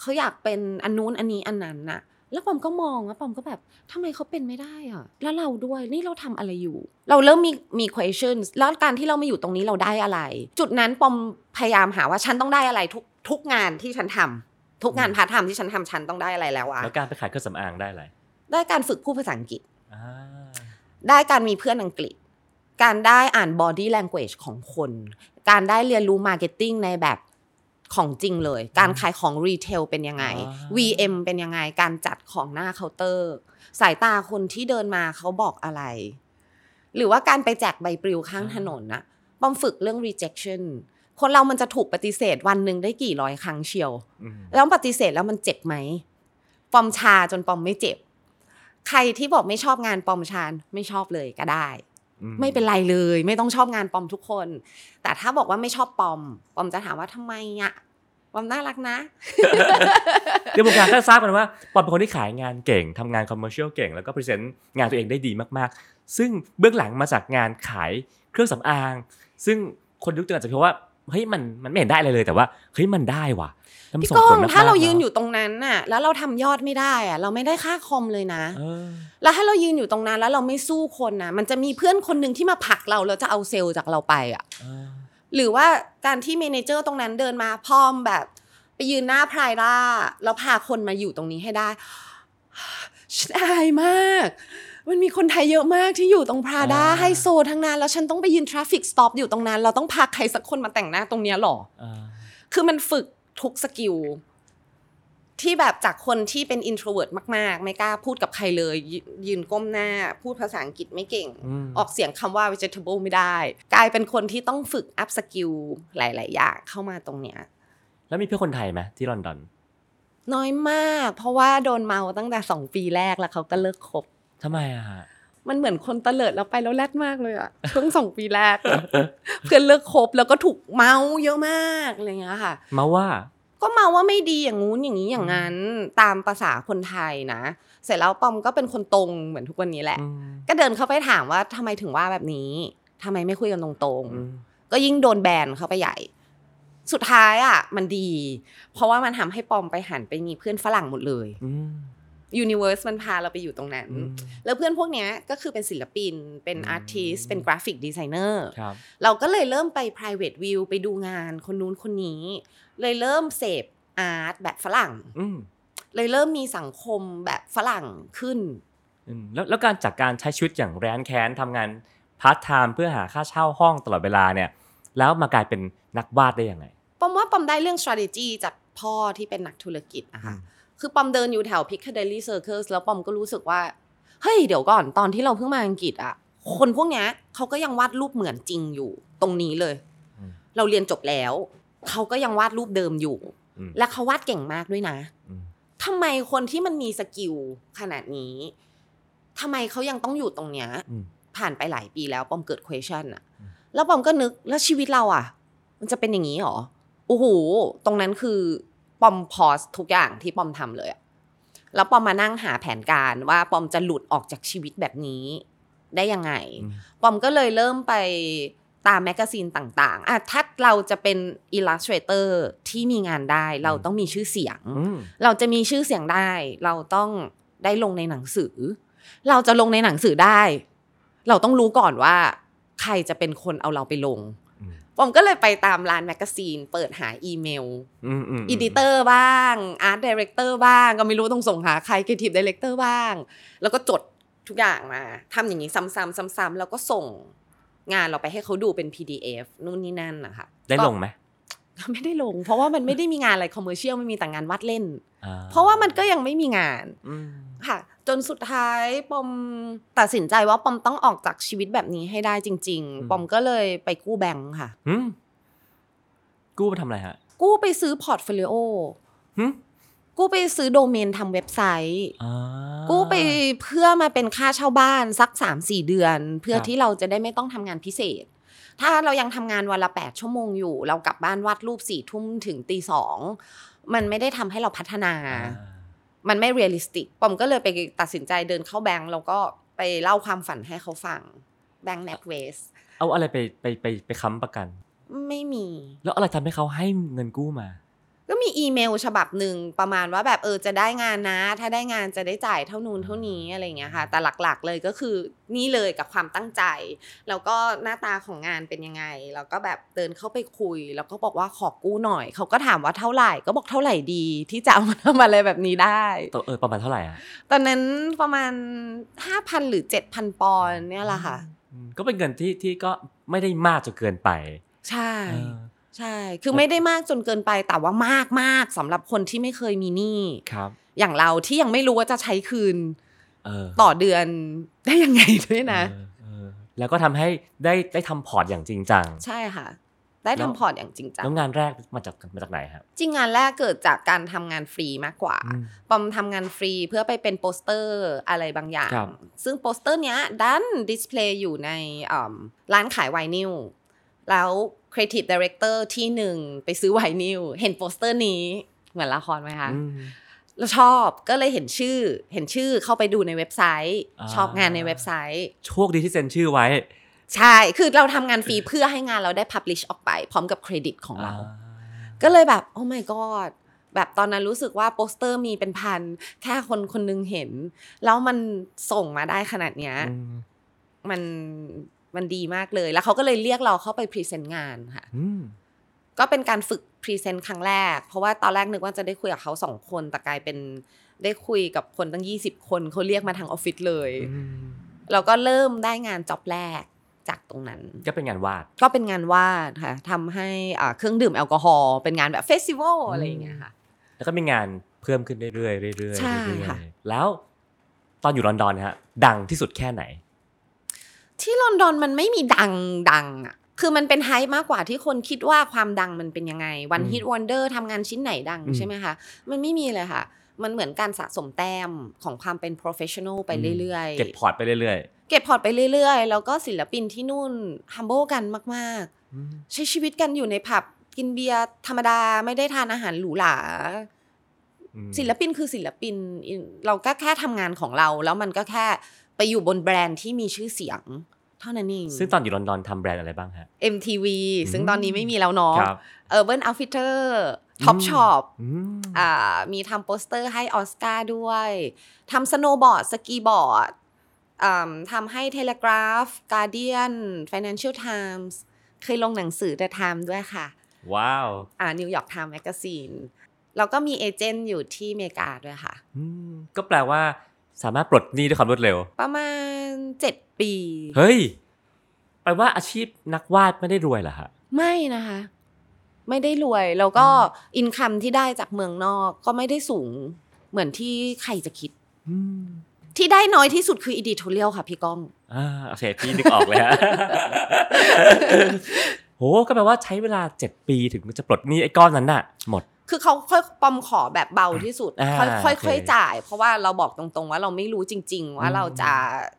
เขาอยากเป็นอันนู้นอันนี้อันนั้นน่ะ แล้วปอมก็มองว่าปอมก็แบบทำไมเขาเป็นไม่ได้อะแล้วเราด้วยนี่เราทำอะไรอยู่ เราเริ่มมีมี questions แล้วการที่เรามาอยู่ตรงนี้เราได้อะไร จุดนั้นปอมพยายามหาว่าฉันต้องได้อะไรทุกทุกงานที่ฉันทำ ทุกงานพาร์ทไทม์ที่ฉันทำฉันต้องได้อะไรแล้วอะแล้วการไปขายเครื่องสำอางได้อะไร ได้การฝึกพูดภาษาอังกฤษอ่าได้การมีเพื่อนอังกฤษ การได้อ่าน body language ของคน การได้เรียนรู้ marketing ในแบบของจริงเลย การขายของ retail เป็นยังไง VM เป็นยังไง การจัดของหน้าเคาน์เตอร์ สายตาคนที่เดินมาเขาบอกอะไร หรือว่าการไปแจกใบปลิวข้างถนนนะปอมฝึกเรื่อง rejection คนเรามันจะถูกปฏิเสธวันหนึ่งได้กี่ร้อยครั้งเชียวอืมแล้วปฏิเสธแล้วมันเจ็บไหม ปอมชาจนปอมไม่เจ็บ ใครที่บอกไม่ชอบงานปอมชาไม่ชอบเลยก็ได้อืไม่เป็นไรเลย ไม่ต้องชอบงานปอมทุกคน แต่ถ้าบอกว่าไม่ชอบปอม ปอมจะถามว่าทำไมอะปอมน่ารักนะเดี๋ยววงการก็ทราบกันว่าปอนเป็นคนที่ขายงานเก่งทำงานคอมเมอร์เชียลเก่งแล้วก็พรีเซนต์งานตัวเองได้ดีมากๆ ซึ่งเบื้องหลังมาจากงานขายเครื่องสำอาง ซึ่งคนยุคเจนอาจจะคิดว่า เฮ้ยมันมันไม่เห็นได้อะไรเลยแต่ว่าเฮ้ยมันได้ว่ะแล้วมันพี่ส่งก้อผงลมกๆถ้าเรายืนะอยู่ตรงนั้นน่ะ แล้วเราทำยอดไม่ได้อะเราไม่ได้ค่าคอมเลยนะเออแล้วถ้าเรายืนอยู่ตรงนั้นแล้วเราไม่สู้คนนะมันจะมีเพื่อนคนหนึ่งที่มาผลักเราแล้วจะเอาเซลล์จากเราไปอะเออหรือว่าการที่ manager ตรงนั้นเดินมาพร้อมแบบ ไปยืนหน้า Prada แล้วพาคนมาอยู่ตรงนี้ให้ได้ฉันอายมาก มันมีคนไทยเยอะมากที่อยู่ตรง Prada ไฮโซทั้งนั้น แล้วฉันต้องไปยืน traffic stop อยู่ตรงนั้น เราต้องพาใครสักคนมาแต่งหน้าตรงเนี้ยหรอเออคือมันฝึกทุก skill ที่แบบจากคนที่เป็น introvert มาก ๆ ไม่กล้าพูดกับใครเลยยยืนก้มหน้า พูดภาษาอังกฤษไม่เก่งมออกเสียงคำว่า vegetable ไม่ได้ กลายเป็นคนที่ต้องฝึก up skill หลาย ๆ อย่างเข้ามาตรงเนี้ย แล้วมีเพื่อนคนไทยไหมที่ลอนดอน น้อยมาก เพราะว่าโดนเมาตั้งแต่สองปีแรกแล้วเขาก็เลิกคบ ทำไมอะฮะมันเหมือนคนตะเลิดแล้วไปแล้วแรดมากเลยอะช่วงสองปีแรก เพื่อนเลิกคบแล้วก็ถูกเมาเยอะมากอะไรเงี้ยค่ะมาว่า ก็เมาว่าไม่ดีอย่างงู้นอย่างนี้อย่างนั้น ตามภาษาคนไทยนะ เสร็จแล้วปอมก็เป็นคนตรงเหมือนทุกวันนี้แหละอืมก็เดินเข้าไปถามว่าทำไมถึงว่าแบบนี้ทำไมไม่คุยกันตรงอืมๆก็ยิ่งโดนแบนเข้าไปใหญ่ สุดท้ายอะ มันดี เพราะว่ามันทำให้ปอมไปหันไปมีเพื่อนฝรั่งหมดเลยอืม universe มันพาเราไปอยู่ตรงนั้นอืมแล้วเพื่อนพวกเนี้ยก็คือเป็นศิลปิน เป็นอืม artist เป็น graphic designer ครับเราก็เลยเริ่มไป private view ไปดูงานคนนู้นคนนี้ เลยเริ่มเสพart แบบฝรั่งอืมเลยเริ่มมีสังคมแบบฝรั่งขึ้นอืมแล้วแล้วการจากการใช้ชีวิตอย่างแร้นแค้นทำงานพาร์ทไทม์เพื่อหาค่าเช่าห้องตลอดเวลาเนี่ย แล้วมากลายเป็นนักวาดได้ยังไงปอมว่าปอมได้เรื่อง strategy จากพ่อที่เป็นนักธุรกิจนะคะ คือปอมเดินอยู่แถว Piccadilly Circus แล้วปอมก็รู้สึกว่า เฮ้ย เดี๋ยวก่อนตอนที่เราเพิ่งมาอังกฤษอะคนพวกเนี้ยเขาก็ยังวาดรูปเหมือนจริงอยู่ ตรงนี้เลยอืมเราเรียนจบแล้ว เขาก็ยังวาดรูปเดิมอยู่อืมและเขาวาดเก่งมากด้วยนะอืมทำไมคนที่มันมี skill ขนาดนี้ทำไมเขายังต้องอยู่ตรงเนี้ยอืมผ่านไปหลายปีแล้วปอมเกิด question อะอืมแล้วปอมก็นึกแล้วชีวิตเราอะมันจะเป็นอย่างนี้หรอโอ้โหตรงนั้นคือ ปอม pause ทุกอย่างที่ปอมทำเลยอะแล้วปอมมานั่งหาแผนการว่าปอมจะหลุดออกจากชีวิตแบบนี้ได้ยังไงอืมปอมก็เลยเริ่มไปตาม magazine ต่างๆอะถ้าเราจะเป็น illustrator ที่มีงานได้เราต้องมีชื่อเสียงอืมเราจะมีชื่อเสียงได้ เราต้องได้ลงในหนังสือ เราจะลงในหนังสือได้ เราต้องรู้ก่อนว่า ใครจะเป็นคนเอาเราไปลงอืม ปอมก็เลยไปตามร้าน magazine เปิดหาอีเมลอืมอืม editorอร์บ้าง art director บ้าง ก็ไม่รู้ต้องส่งหาใคร creative director บ้าง แล้วก็จดทุกอย่างมาทำอย่างนี้ซ้ำๆซ้ำๆแล้วก็ส่งงานเราไปให้เขาดูเป็น PDF นู่นนี่นั่นนะคะได้ก็ลงไหม ไม่ได้ลง เพราะว่ามันไม่ได้มีงานอะไร commercial ไม่มีแต่งานวาดเล่นอ่เพราะว่ามันก็ยังไม่มีงานอืมค่ะ จนสุดท้ายปอมตัดสินใจว่าปอมต้องออกจากชีวิตแบบนี้ให้ได้จริง ๆ ปอมก็เลยไปกู้แบงค์ค่ะหืมกู้ไปทำอะไรฮะ กู้ไปซื้อ portfolioหืมกู้ไปซื้อโดเมนทำเว็บไซต์อ่ากู้ไปเพื่อมาเป็นค่าเช่าบ้านสัก3-4เดือน เพื่อครับที่เราจะได้ไม่ต้องทำงานพิเศษ ถ้าเรายังทำงานวันละ8ชั่วโมงอยู่ เรากลับบ้านวาดรูปสี่ทุ่มถึงตีสองมันไม่ได้ทำให้เราพัฒนาอ่ามันไม่ realistic ปอมก็เลยไปตัดสินใจเดินเข้าแบงก์แล้วก็ไปเล่าความฝันให้เขาฟังแบงก์ NatWestเอาอะไรไปไปไปไปค้ำประกัน ไม่มี แล้วอะไรทำให้เขาให้เงินกู้มา ก็มีอีเมลฉบับหนึ่งประมาณว่าแบบเออจะได้งานนะ ถ้าได้งานจะได้จ่ายเท่านู้นเท่านี้อะไรอย่างเงี้ยค่ะ แต่หลักๆเลยก็คือนี่เลยกับความตั้งใจ แล้วก็หน้าตาของงานเป็นยังไง แล้วก็แบบเดินเข้าไปคุย แล้วก็บอกว่าขอกู้หน่อย เขาก็ถามว่าเท่าไหร่ ก็บอกเท่าไหร่ดีที่จะเอามาทำอะไรแบบนี้ได้ตัวเออประมาณเท่าไหร่อะตอนนั้นประมาณ5,000หรือ7,000ปอนด์เนี่ยแหละค่ะอืมก็เป็นเงินที่ที่ก็ไม่ได้มากจนเกินไป ใช่เออ ใช่ คือไม่ได้มากจนเกินไปแต่ว่ามากมากๆสำหรับคนที่ไม่เคยมีหนี้ครับ อย่างเราที่ยังไม่รู้ว่าจะใช้คืนเออต่อเดือนได้ยังไงด้วยนะเออเออแล้วก็ทำให้ได้ได้ทำพอร์ตอย่างจริงจังใช่ค่ะ ได้แล้วทำพอร์ตอย่างจริงจังแล้วงานแรกมาจากมาจากไหนครับจริงงานแรกเกิดจากการทำงานฟรีมากกว่าอืมปอมทำงานฟรีเพื่อไปเป็นโปสเตอร์อะไรบางอย่างครับซึ่งโปสเตอร์เนี้ยดัน display อยู่ในอ่ำร้านขายไวนิลแล้ว creative director ที่หนึ่งไปซื้อไวนิลเห็นโปสเตอร์นี้เหมือนละครไหมคะอืมเราชอบก็เลยเห็นชื่อ เห็นชื่อเข้าไปดูในเว็บไซต์อ่าชอบงานในเว็บไซต์โชคดีที่เซ็นชื่อไว้ ใช่ คือเราทำงานฟรีเพื่อให้งานเราได้ publish ออกไป พร้อมกับเครดิตของเราอ่าก็เลยแบบ oh my god แบบตอนนั้นรู้สึกว่าโปสเตอร์มีเป็นพัน แค่คนคนหนึงเห็น แล้วมันส่งมาได้ขนาดเนี้ยอืมมัน มันดีมากเลย แล้วเขาก็เลยเรียกเราเข้าไป present งานค่ะอืมก็เป็นการฝึก present ครั้งแรก เพราะว่าตอนแรกนึกว่าจะได้คุยกับเขาสองคน แต่กลายเป็นได้คุยกับคนตั้ง20คนเขาเรียกมาทางออฟฟิศเลยอืมเราก็เริ่มได้งาน job แรกจากตรงนั้น ก็เป็นงานวาด ก็เป็นงานวาดค่ะทำให้อ่าเครื่องดื่มแอลกอฮอล์เป็นงานแบบ festival อะไรอย่างเงี้ยค่ะ แล้วก็มีงานเพิ่มขึ้นเรื่อยๆเรื่อยๆใช่เรื่อยค่ะๆแล้วตอนอยู่ลอนดอนฮะดังที่สุดแค่ไหน ที่ลอนดอนมันไม่มีดังดังอะคือมันเป็น hype มากกว่าที่คนคิดว่าความดังมันเป็นยังไง one อืม hit wonder ทำงานชิ้นไหนดังอืมใช่ไหมคะ มันไม่มีเลยค่ะ มันเหมือนการสะสมแต้มของความเป็น professional ไปเรื่อยๆ เก็บพอร์ตไปเรื่อยเก็บพอร์ตไปเรื่อยๆ แล้วก็ศิลปินที่นู่น humble กันมากๆอืมๆใช้ชีวิตกันอยู่ในผับกินเบียร์ธรรมดาไม่ได้ทานอาหารหรูหราอืมศิลปินคือศิลปินเราก็แค่ทำงานของเรา แล้วมันก็แค่ไปอยู่บนแบรนด์ที่มีชื่อเสียงเท่านั้นเอง ซึ่งตอนอยู่ลอนดอนทำแบรนด์อะไรบ้างฮะ MTV อืมซึ่งตอนนี้ไม่มีแล้วเนาะครับ Urban Outfitter Top Shop อืมอ่ามีทำโปสเตอร์ให้ออสการ์ด้วยทำ snowboard ski boardทำให้ Telegraph Guardian Financial Times เคยลงหนังสือ The Time ด้วยค่ะ ว้าว อ่า New York Times Magazine แล้วก็มีเอเจนต์อยู่ที่อเมริกาด้วยค่ะอืมก็แปลว่า สามารถปลดหนี้ด้วยความรวดเร็ว ประมาณ7ปี เฮ้ยแปลว่าอาชีพนักวาดไม่ได้รวยเหรอฮะ ไม่นะคะ ไม่ได้รวย แล้วก็อินคัมที่ได้จากเมืองนอกก็ไม่ได้สูงเหมือนที่ใครจะคิดอืมที่ได้น้อยที่สุดคือ editorial ค่ะพี่ก้องอ่าโอเคพี่นึกออกเลยฮะโหก็แปลว่าใช้เวลา7ปีถึงจะปลดหนี้ไอ้ก้อนนั้นน่ะ หมด คือเขาค่อยปอมขอแบบเบาที่สุดอ่าค่อยค่อยโอเคค่อยจ่าย เพราะว่าเราบอกตรงๆ ว่าเราไม่รู้จริง ๆ ว่าอืมเราจะ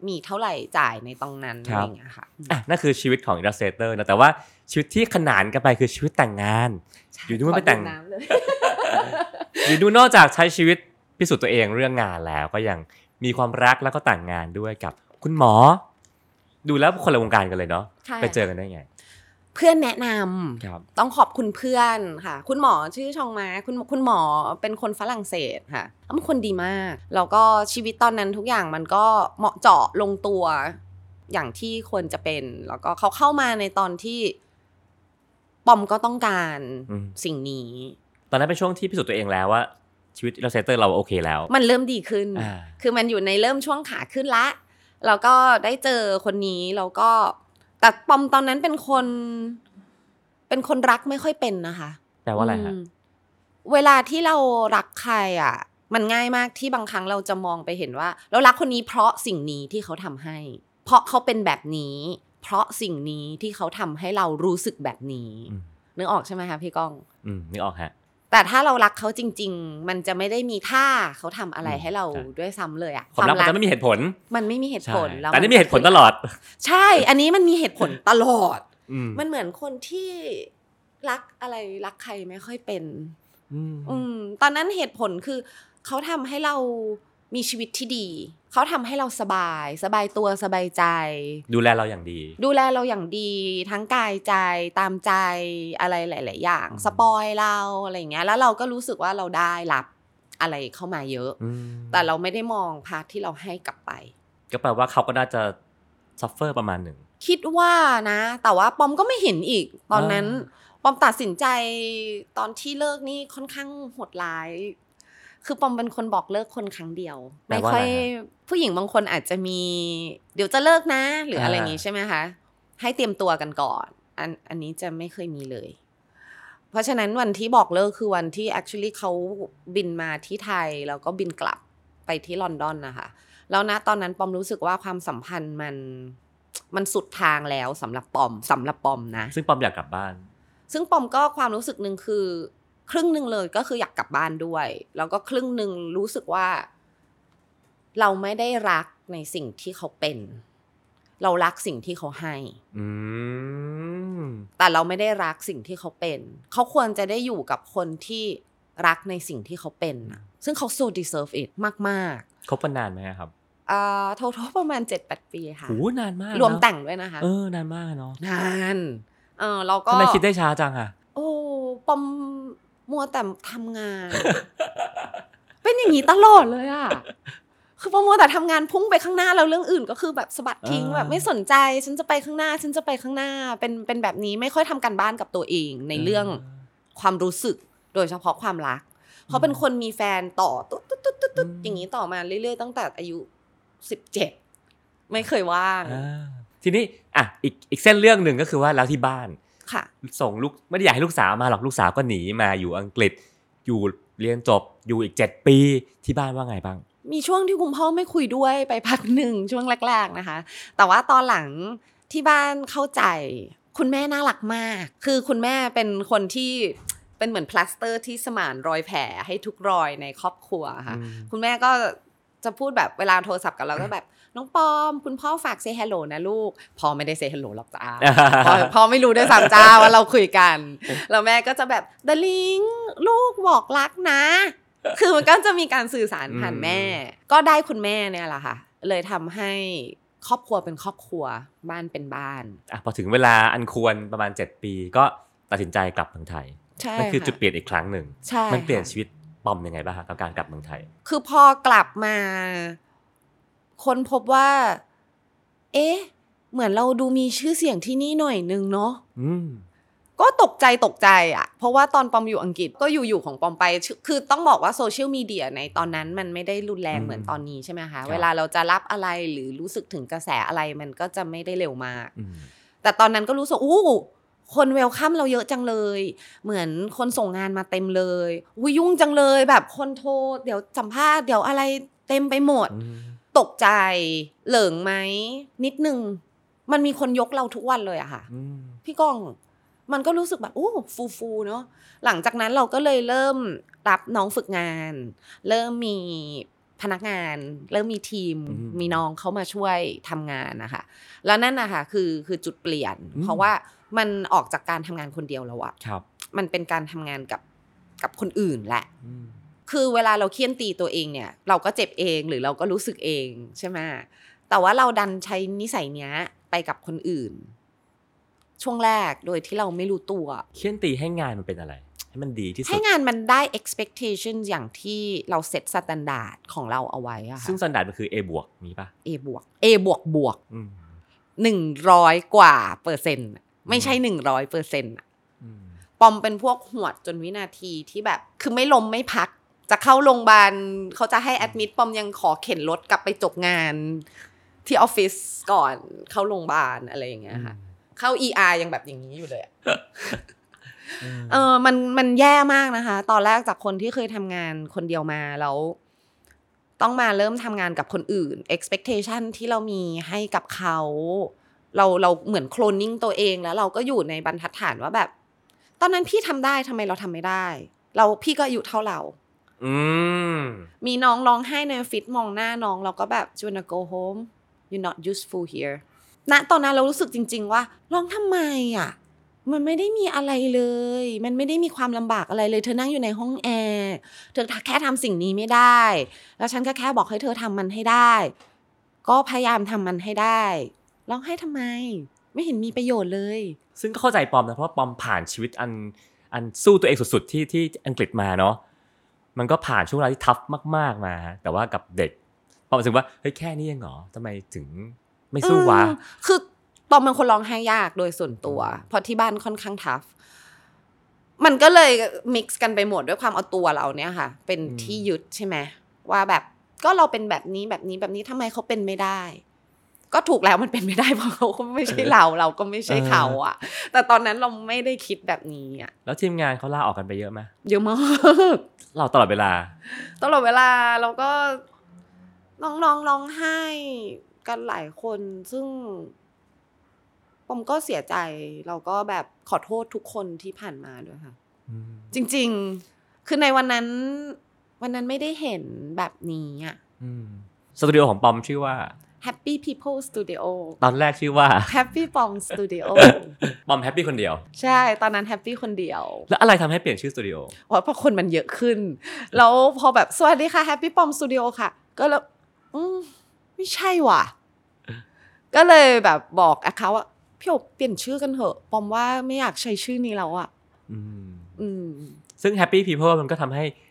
มีเท่าไหร่จ่ายในตรงนั้นคอะรับไรอย่างเงี้ยค่ะอะนั่นคือชีวิตของ illustrator นะแต่ว่าชีวิตที่ขนานกันไปคือชีวิตแต่งงาน อยู่นู่นขไปแต่งดื่มน้ำเลยอยู่ดูนอกจากใช้ชีวิตพิสูจน์ตัวเองเรื่องงานแล้วก็ยังมีความรักแล้วก็แต่งงานด้วยกับคุณหมอ ดูแล้วคนละวงการกันเลยเนาะใช่ไปเจอกันได้ไง เพื่อนแนะนำครับต้องขอบคุณเพื่อนค่ะ คุณหมอชื่อชองมาคุณคุณหมอเป็นคนฝรั่งเศสค่ะเขาเป็นคนดีมาก แล้วก็ชีวิตตอนนั้นทุกอย่างมันก็เหมาะเจาะลงตัวอย่างที่ควรจะเป็น แล้วก็เขาเข้ามาในตอนที่ปอมก็ต้องการอืมสิ่งนี้ ตอนนั้นเป็นช่วงที่พิสูจน์ตัวเองแล้วว่า ชีวิต illustrator เราโอเคแล้ว มันเริ่มดีขึ้นอ่าคือมันอยู่ในเริ่มช่วงขาขึ้นละ แล้วก็ได้เจอคนนี้แล้วก็ แต่ปอมตอนนั้นเป็นคน เป็นคนรักไม่ค่อยเป็นนะคะแปลว่าอะไรฮะมเวลาที่เรารักใครอะ มันง่ายมากที่บางครั้งเราจะมองไปเห็นว่า เรารักคนนี้เพราะสิ่งนี้ที่เขาทำให้ เพราะเขาเป็นแบบนี้ เพราะสิ่งนี้ที่เขาทำให้เรารู้สึกแบบนี้อืมนึกออกใช่ไหมคะพี่ก้อง อืมนึกออกฮะ แต่ถ้าเรารักเขาจริง ๆ มันจะไม่ได้มีท่าเขาทำอะไรอืมให้เราใช่ด้วยซ้ำเลยอะความรักมันจะไม่มีเหตุผล มันไม่มีเหตุใช่ผลล้วแต่นี่มีเหตุผลตลอด ใช่ อันนี้มันมีเหตุผลตลอดอืมมันเหมือนคนที่รักอะไรรักใครไม่ค่อยเป็น อืมอืมตอนนั้นเหตุผลคือเขาทำให้เรามีชีวิตที่ดี เขาทำให้เราสบาย สบายตัวสบายใจ ดูแลเราอย่างดี ดูแลเราอย่างดี ทั้งกายใจตามใจอะไรหลาย ๆ อย่างอืม spoil เราอะไรอย่างเงี้ยแล้วเราก็รู้สึกว่าเราได้รับอะไรเข้ามาเยอะอืมแต่เราไม่ได้มอง part ที่เราให้กลับไป ก็แปลว่าเขาก็น่าจะ suffer ประมาณหนึ่ง คิดว่านะ แต่ว่าปอมก็ไม่เห็นอีก ตอนนั้นอ่ปอมตัดสินใจตอนที่เลิกนี่ค่อนข้างโหดร้าย คือปอมเป็นคนบอกเลิกคนครั้งเดียวแปลไม่ว่าค่อะอยไรฮะผู้หญิงบางคนอาจจะมี เดี๋ยวจะเลิกนะ หรืออะไรอ่าอย่างงี้ใช่ไหมคะให้เตรียมตัวกันก่อน อันอันนี้จะไม่เคยมีเลย เพราะฉะนั้นวันที่บอกเลิกคือวันที่ actually เขาบินมาที่ไทย แล้วก็บินกลับไปที่ลอนดอนนะคะแล้วนะตอนนั้นปอมรู้สึกว่าความสัมพันธ์มันมันสุดทางแล้วสำหรับปอมสำหรับปอมนะ ซึ่งปอมอยากกลับบ้าน ซึ่งปอมก็ความรู้สึกหนึ่งคือ ครึ่งหนึ่งเลยก็คืออยากกลับบ้านด้วย แล้วก็ครึ่งหนึ่งรู้สึกว่า เราไม่ได้รักในสิ่งที่เขาเป็น เรารักสิ่งที่เขาให้อืมแต่เราไม่ได้รักสิ่งที่เขาเป็น เขาควรจะได้อยู่กับคนที่รักในสิ่งที่เขาเป็นน่ะซึ่งเขา so deserve it มากคบกันนานไหมครับอ่าท t a l ประมาณ 7-8 ปีค่ะโหนานมาก รวมเนอะแต่งด้วยนะคะ เออนานมากเนาะนานเออเราก็ทำไมคิดได้ช้าจังอะโอ้ปอม มัวแต่ทำงาน เป็นอย่างนี้ตลอดเลยอะคือปอมมัวแต่ทำงานพุ่งไปข้างหน้าแล้วเรื่องอื่น ก็คือแบบสะบัดทิ้งอ่าแบบไม่สนใจ ฉันจะไปข้างหน้า ฉันจะไปข้างหน้า เป็นเป็นแบบนี้ไม่ค่อยทำการบ้านกับตัวเองในเรื่องความรู้สึกโดยเฉพาะความรักเขาเป็นคนมีแฟนต่อตุ๊ดตุ๊ดตุ๊ดตุ๊ดตุ๊ดอืมอย่างนี้ต่อมาเรื่อยๆตั้งแต่อายุสิบเจ็ดไม่เคยว่างอ่าทีนี้อะอีกอีกเส้นเรื่องหนึ่งก็คือว่าแล้วที่บ้าน ค่ะ ส่งลูกไม่ได้อยากให้ลูกสาวมาหรอกลูกสาวก็หนีมาอยู่อังกฤษ อยู่เรียนจบอยู่อีกเจ็ดปีที่บ้านว่าไงบ้าง มีช่วงที่คุณพ่อไม่คุยด้วยไปพักหนึ่งช่วงแรก ๆนะคะ แต่ว่าตอนหลังที่บ้านเข้าใจ คุณแม่น่ารักมาก คือคุณแม่เป็นคนที่เป็นเหมือนพลาสเตอร์ที่สมานรอยแผลให้ทุกรอยในครอบครัวค่ะอืมคุณแม่ก็จะพูดแบบเวลาโทรศัพท์กับเราก็แบบ น้องปอม คุณพ่อฝากเซฮัลโหลนะลูกพ่อไม่ได้เซฮัลโหลหรอกจ้าพ่อพ่อไม่รู้ด้วยซ้ำจ้าว่าเราคุยกันแล้วแม่ก็จะแบบดาลิงลูกบอกรักนะ คือมันก็จะมีการสื่อสารผ่านอืมแม่ ก็ได้คุณแม่เนี่ยแหละค่ะ เลยทำให้ครอบครัวเป็นครอบครัวบ้านเป็นบ้านอะพอถึงเวลาอันควรประมาณ 7 ปี ก็ตัดสินใจกลับเมืองไทยใช่นั่นคือจุดะเปลี่ยนอีกครั้งหนึ่งใช่มันเปลี่ยนค่ะชีวิตปอมยังไงบ้างคะกับการกลับเมืองไทย คือพอกลับมา คนพบว่า เอ๊ะ เหมือนเราดูมีชื่อเสียงที่นี่หน่อยนึงเนาะอืมก็ตกใจตกใจอะ่ะ เพราะว่าตอนปอมอยู่อังกฤษก็อยู่ๆของปอมไปชื่อคือต้องบอกว่าโซเชียลมีเดียในตอนนั้นมันไม่ได้รุนแรงอืมเหมือนตอนนี้ใช่ไหมครัคะบเวลาเราจะรับอะไรหรือรู้สึกถึงกระแสอะไรมันก็จะไม่ได้เร็วมากอืมแต่ตอนนั้นก็รู้สึกอู้คนเวลคัมเราเยอะจังเลย เหมือนคนส่งงานมาเต็มเลยอุ้ยยุ่งจังเลย แบบคนโทร เดี๋ยวสัมภาษณ์เดี๋ยวอะไรเต็มไปหมดอืม ตกใจเหลิงไหมนิดนึง มันมีคนยกเราทุกวันเลยอะค่ะอืมพี่ก้องมันก็รู้สึกแบบโอ้ฟูฟูๆเนาะหลังจากนั้นเราก็เลยเริ่มรับน้องฝึกงาน เริ่มมีพนักงาน เริ่มมีทีมอืมมีน้องเข้ามาช่วยทำงานนะคะแล้วนั่นนะคะคือคือจุดเปลี่ยนอืมเพราะว่ามันออกจากการทำงานคนเดียวแล้วอะครับมันเป็นการทำงานกับกับคนอื่นแหละอืม คือเวลาเราเคี่ยนตีตัวเองเนี่ย เราก็เจ็บเองหรือเราก็รู้สึกเองใช่ไหมแต่ว่าเราดันใช้นิสัยเนี้ยไปกับคนอื่น ช่วงแรกโดยที่เราไม่รู้ตัว เคี่ยนตีให้งานมันเป็นอะไร ให้มันดีที่สุให้ดงานมันได้ expectation อย่างที่เรา set standard ของเราเอาไว้อะค่ะซึ่ง standard มันคือ A บวกมีป่ะ A บวก A บวกบวกอืมหนึ่งร้อยกว่าเปอร์เซ็นต์อะไม่ใช่หนึ่งร้อยเปอร์เซ็นต์อืม ปอมเป็นพวกหวดจนวินาทีที่แบบ คือไม่ล้มไม่พัก จะเข้าโรงพยาบาลเขาจะให้ admit ปอมยังขอเข็นรถกลับไปจบงานที่ออฟฟิศก่อนเข้าโรงพยาบาลอะไรอย่างเงี้ยค่ะ เข้า ER ยังแบบอย่างนี้อยู่เลยอะเออมันมันแย่มากนะคะ ตอนแรกจากคนที่เคยทำงานคนเดียวมาแล้ว ต้องมาเริ่มทำงานกับคนอื่น expectation ที่เรามีให้กับเขาเราเราเหมือนโคลนนิ่งตัวเองแล้วเราก็อยู่ในบรรทัดฐานว่าแบบ ตอนนั้นพี่ทำได้ทำไมเราทำไม่ได้ เราพี่ก็อายุเท่าเรา อืมมีน้องร้องไห้ในออฟฟิศมองหน้าน้องเราก็แบบ you wanna go home you're not useful here ณตอนนั้นเรารู้สึกจริง ๆ ว่าร้องทำไมอะ มันไม่ได้มีอะไรเลย มันไม่ได้มีความลำบากอะไรเลย เธอนั่งอยู่ในห้องแอร์เธอแค่ทำสิ่งนี้ไม่ได้ แล้วฉันก็แค่บอกให้เธอทำมันให้ได้ ก็พยายามทำมันให้ได้ร้องไห้ทำไม ไม่เห็นมีประโยชน์เลย ซึ่งก็เข้าใจปอมนะเพราะว่าปอมผ่านชีวิตอันอันสู้ตัวเองสุดๆที่ที่อังกฤษมาเนาะ มันก็ผ่านช่วงเวลาที่ทัฟมากๆมา แต่ว่ากับเด็กปอมรู้สึกว่าเฮ้ยแค่นี้เองเหรอทำไมถึงไม่สู้วะอืมคือปอมเป็นคนร้องไห้ยากโดยส่วนตัว เพราะที่บ้านค่อนข้างทัฟมันก็เลยมิกซ์กันไปหมดด้วยความเอาตัวเราเนี่ยค่ะ เป็นอืมที่ยึดใช่ไหมว่าแบบก็เราเป็นแบบนี้แบบนี้แบบนี้ทำไมเขาเป็นไม่ได้ ก็ถูกแล้วมันเป็นไม่ได้เพราะเขาก็ไม่ใช่เราเราก็ไม่ใช่เขาอะ แต่ตอนนั้นเราไม่ได้คิดแบบนี้อะแล้วทีมงานเขาลาออกกันไปเยอะไหมเยอะมากเราตลอดเวลา ตลอดเวลาเราก็น้องๆร้องไห้กันหลายคนซึ่งผมก็เสียใจเราก็แบบขอโทษทุกคนที่ผ่านมาด้วยค่ะจริง ๆ คือในวันนั้น วันนั้นไม่ได้เห็นแบบนี้อะสตูดิโอของปอมชื่อว่า Happy People Studio ตอนแรกชื่อว่า Happy Pom Studio ปอม happy คนเดียว ใช่ตอนนั้น happy คนเดียว แล้วอะไรทำให้เปลี่ยนชื่อสตูดิโอเพราะพอคนมันเยอะขึ้น แล้วพอแบบสวัสดีค่ะ Happy Pom Studio ค่ะ ก็แล้วอืมไม่ใช่ว่ะ ก็เลยแบบบอกแอคเขาว่าพี่โอบเปลี่ยนชื่อกันเถอะปอมว่าไม่อยากใช้ชื่อนี้แล้วอะอืม อืม ซึ่ง Happy People มันก็ทำให้อ่า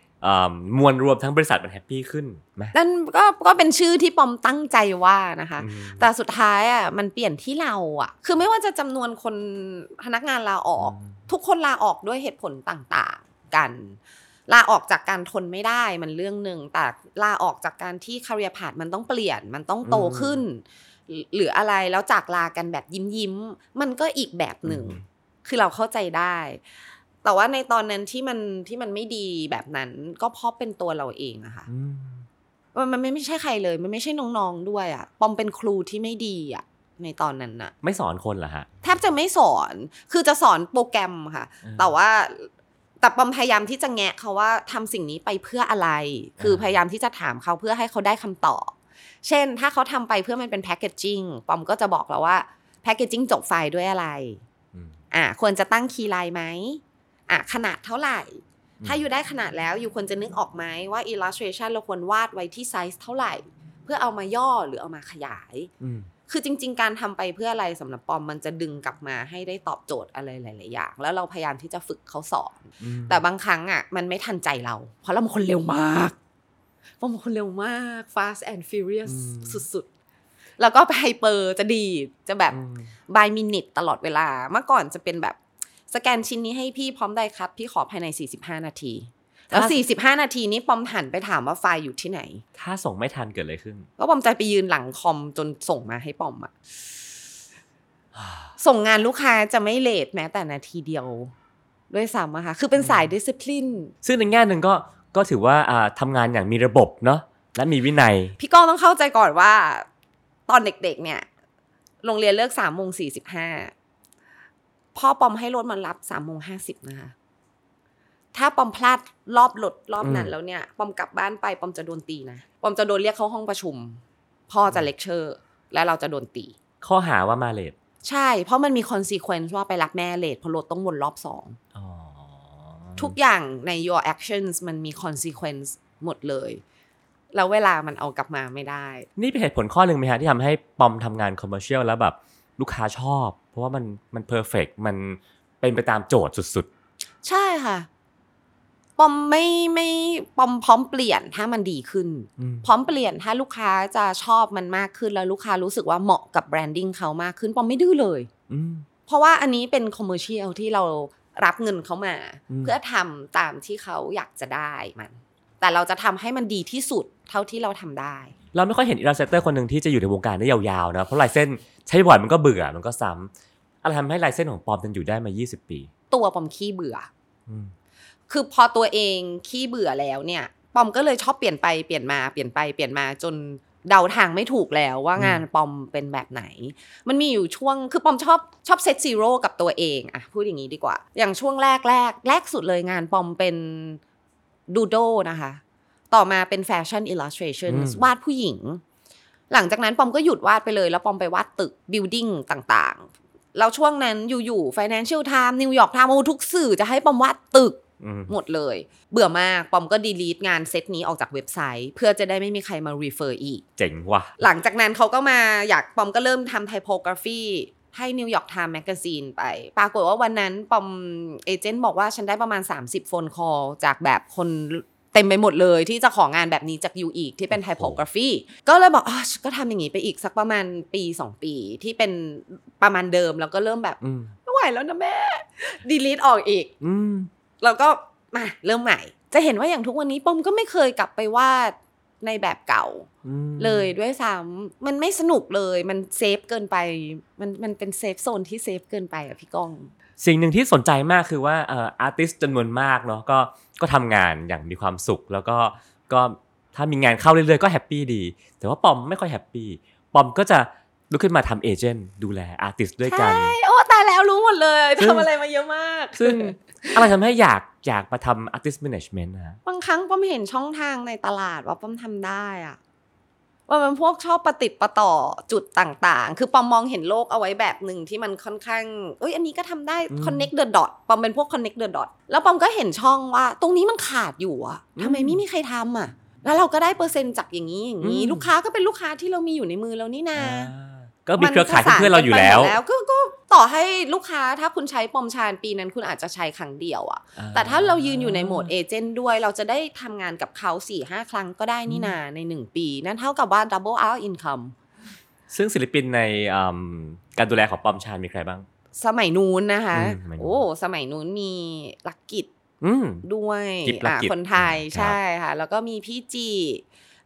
มวลรวมทั้งบริษัทมันแฮปปี้ขึ้นไหมนั่นก็ก็เป็นชื่อที่ปอมตั้งใจว่านะคะอืมแต่สุดท้ายอะมันเปลี่ยนที่เราอะ คือไม่ว่าจะจำนวนคนพนักงานลาออกอืมทุกคนลาออกด้วยเหตุผลต่างๆกันลาออกจากการทนไม่ได้มันเรื่องหนึ่งแต่ลาออกจากการที่คาเรียพาดมันต้องเปลี่ยนมันต้องโตขึ้น หรือหรืออะไรแล้วจากลากันแบบยิ้มยิ้มๆมันก็อีกแบบหนึ่ง คือเราเข้าใจได้ แต่ว่าในตอนนั้นที่มันที่มันไม่ดีแบบนั้น ก็เพราะเป็นตัวเราเองอะค่ะอืมมันมันไม่ใช่ใครเลย มันไม่ใช่น้องๆด้วยอะปอมเป็นครูที่ไม่ดีอะในตอนนั้นน่ะ ไม่สอนคนเหรอฮะแทบจะไม่สอน คือจะสอนโปรแกรมค่ะอืมแต่ว่าแต่ปอมพยายามที่จะแงะเขาว่าทำสิ่งนี้ไปเพื่ออะไร คือพยายามที่จะถามเขาเพื่อให้เขาได้คำตอบ เช่น ถ้าเขาทำไปเพื่อมันเป็นแพคเกจจิ้งปอมก็จะบอกเราว่าแพคเกจจิ้งจบไฟล์ด้วยอะไรอืมอะควรจะตั้งคีย์ไลน์ไหม อะขนาดเท่าไหร่อืมถ้าอยู่ได้ขนาดแล้วอยู่ควรจะนึกออกไหมว่า illustration เราควรวาดไว้ที่ไซส์เท่าไหร่ เพื่อเอามาย่อหรือเอามาขยายอืมคือจริง ๆ การทำไปเพื่ออะไรสำหรับปอมมันจะดึงกลับมาให้ได้ตอบโจทย์อะไรหลาย ๆ อย่าง แล้วเราพยายามที่จะฝึกเขาสอนอืมแต่บางครั้งอะมันไม่ทันใจเรา เพราะเราเป็นคนเร็วมากปอมเป็นคนเร็วมาก fast and furious สุด ๆ แล้วก็ไป hyper จะดีดจะแบบอืม by minute ตลอดเวลา เมื่อก่อนจะเป็นแบบ สแกนชิ้นนี้ให้พี่พร้อมได้ครับ พี่ขอภายใน 45 นาที แล้ว 45 นาทีนี้ปอมหันไปถามว่าไฟล์อยู่ที่ไหน ถ้าส่งไม่ทันเกิดอะไรขึ้น ก็ปอมใจไปยืนหลังคอมจนส่งมาให้ปอมอะส่งงานลูกค้าจะไม่เลทแม้แต่นาทีเดียว ด้วยซ้ำอะค่ะคือเป็นสายดิสซิ p ลินซึ่งในแง่หนึ่งก็ก็ถือว่าอ่าทำงานอย่างมีระบบเนาะและมีวินัย พี่ก้องต้องเข้าใจก่อนว่า ตอนเด็กๆ เนี่ย โรงเรียนเลิกสามโมงสี่สิบห้า พ่อปอมให้รถมารับสามโมงห้าสิบนะคะ ถ้าปอมพลาดรอบรถรอบนั้นอืมแล้วเนี่ย ปอมกลับบ้านไปปอมจะโดนตีนะ ปอมจะโดนเรียกเข้าห้องประชุม พ่อจะเลคเชอร์ และเราจะโดนตี ข้อหาว่ามา lateใช่ เพราะมันมี consequence ว่าไปรับแม่ late เพราะรถต้องวนรอบสองอ๋อทุกอย่างใน your actions มันมี consequence หมดเลย แล้วเวลามันเอากลับมาไม่ได้ นี่เป็นเหตุผลข้อหนึ่งไหมฮะที่ทำให้ปอมทำงาน commercial แล้วแบบ ลูกค้าชอบ เพราะว่ามันมัน perfect มันเป็นไปตามโจทย์สุดใช่ค่ะ ปอมไม่ไม่ปอมพร้อมเปลี่ยนถ้ามันดีขึ้นๆอืมพร้อมเปลี่ยนถ้าลูกค้าจะชอบมันมากขึ้นแล้วลูกค้ารู้สึกว่าเหมาะกับ branding เขามากขึ้น ปอมไม่ดื้อเลยอืมเพราะว่าอันนี้เป็น commercial ที่เรารับเงินเขามาอืมเพื่อทำตามที่เขาอยากจะได้มัน แต่เราจะทำให้มันดีที่สุดเท่าที่เราทำได้ เราไม่ค่อยเห็นอิลลัสเตอร์คนหนึ่งที่จะอยู่ในวงการได้ยาวๆนะเพราะลายเส้นใช้บ่อยมันก็เบื่อมันก็ซ้ำอะไรทำให้ลายเส้นของปอมมันอยู่ได้มา 20 ปี ตัวปอมขี้เบื่ออืมคือพอตัวเองขี้เบื่อแล้วเนี่ย ปอมก็เลยชอบเปลี่ยนไปเปลี่ยนมาเปลี่ยนไปเปลี่ยนมาจนเดาทางไม่ถูกแล้วว่าอืมงานปอมเป็นแบบไหน มันมีอยู่ช่วงคือปอมชอบชอบ set zero กับตัวเองอะพูดอย่างนี้ดีกว่า อย่างช่วงแรกแรกแรกสุดเลยงานปอมเป็น doodle นะคะ ต่อมาเป็นแฟชั่นอิลลัสทร t ชันอืมวาดผู้หญิง หลังจากนั้นปอมก็หยุดวาดไปเลย แล้วปอมไปวาดตึก building ต่างๆ แล้วช่วงนั้นอยู่ๆ Financial Times New York Times โอ้ทุกสื่อจะให้ปอมวาดตึกอืมหมดเลย เบื่อมาก ปอมก็ delete งานเซตนี้ออกจากเว็บไซต์ เพื่อจะได้ไม่มีใครมา refer อีก เจ๋งว่ะ หลังจากนั้นเขาก็มาอยากปอมก็เริ่มทำ typography ให้ New York Times Magazine ไป ปรากฏว่าวันนั้นปอมเอเจนต์บอกว่าฉันได้ประมาณ 30 โฟนคอลจากแบบคน เต็มไปหมดเลยที่จะของานแบบนี้จากยูอีกที่เป็นโอ้โห typography ก็เลยบอกอะก็ทำอย่างนี้ไปอีกสักประมาณปี 2 ปีที่เป็นประมาณเดิมแล้วก็เริ่มแบบอืมไม่ไหวแล้วนะแม่ดีลีทออกอีกอืมแล้วก็มาเริ่มใหม่ จะเห็นว่าอย่างทุกวันนี้ปอมก็ไม่เคยกลับไปวาดในแบบเก่าอืมเลยด้วยซ้ำมันไม่สนุกเลยมัน safe เกินไป มันมันเป็น safe zone ที่ safe เกินไปอะพี่ก้อง สิ่งหนึ่งที่สนใจมากคือว่าเอ่อ artist จำนวนมากเนาะก็ก็ทำงานอย่างมีความสุข แล้วก็ก็ถ้ามีงานเข้าเรื่อยๆก็ happy ดี แต่ว่าปอมไม่ค่อย happy ปอมก็จะลุกขึ้นมาทำ agent ดูแล artist ด้วยกันใช่โอ้ตายแล้วรู้หมดเลยซึ่งทำอะไรมาเยอะมาก ซึ่งอะไรทำให้อยากอยากมาทำ artist management นะฮะบางครั้งป้อมเห็นช่องทางในตลาดว่าป้อมทำได้อะ ว่ามันพวกชอบประติดประต่อจุดต่างๆ คือปอมมองเห็นโลกเอาไว้แบบหนึ่งที่มันค่อนข้าง เอ้ย อันนี้ก็ทำได้ connect the dot ปอมเป็นพวก connect the dot แล้วปอมก็เห็นช่องว่า ตรงนี้มันขาดอยู่อะทำไมไม่มีใครทำอะแล้วเราก็ได้เปอร์เซ็นต์จากอย่างนี้อย่างนี้อืมลูกค้าก็เป็นลูกค้าที่เรามีอยู่ในมือเรานี่นาอ่า ก็มีเครือข่ายเพื่อนๆเราอยู่แล้วมันประสานกันไปหมดก็ก็ต่อให้ลูกค้าถ้าคุณใช้ปอมชานปีนั้นคุณอาจจะใช้ครั้งเดียวอะอ่แต่ถ้าเรายืนอยู่ในโหมดเอเจนต์ด้วย เราจะได้ทำงานกับเขา4ี่ห้าครั้งก็ได้นี่นาใน 1 ปี นั่นเท่ากับว่า double our income ซึ่งศิลปินในอืมการดูแลของปอมชานมีใครบ้าง สมัยนู้นนะคะอืมสมัยนู้นโอ้สมัยนู้นมีลักกิจอืมด้วยกิ๊บลักอ่ากิจคนไทยครับใช่ค่ะ แล้วก็มีพี่จี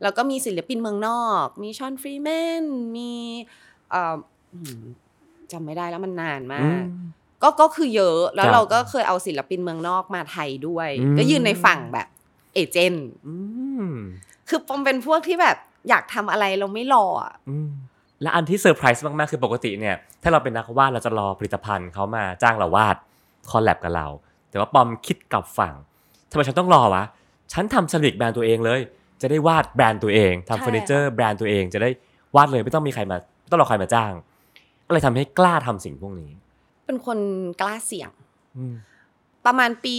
แล้วก็มีศิลปินเมืองนอก มีชอนฟรีแมนมีเอ่ออืม จำไม่ได้แล้วมันนานมากอืกมก็ก็คือเยอะแล้วครับเราก็เคยเอาศิลปินเมืองนอกมาไทยด้วยอืมก็ยืนในฝั่งแบบ agent อืมคือปอมเป็นพวกที่แบบอยากทำอะไรเราไม่รออะอืมและอันที่เซอร์ไพรส์มาก ๆ คือปกติเนี่ย ถ้าเราเป็นนักวาดเราจะรอผลิตภัณฑ์เขามาจ้างเราวาด collab กับเรา แต่ว่าปอมคิดกลับฝั่งทำไมฉันต้องรอวะ ฉันทำสลิกแบรนด์ตัวเองเลย จะได้วาดแบรนด์ตัวเองทำเฟอร์นิเจอร์แบรนด์ตัวเองจะได้วาดเลยไม่ต้องมีใครมาไม่ ต้องรอใครมาจ้าง ก็เลยทำให้กล้าทำสิ่งพวกนี้ เป็นคนกล้าเสี่ยงอืมประมาณปี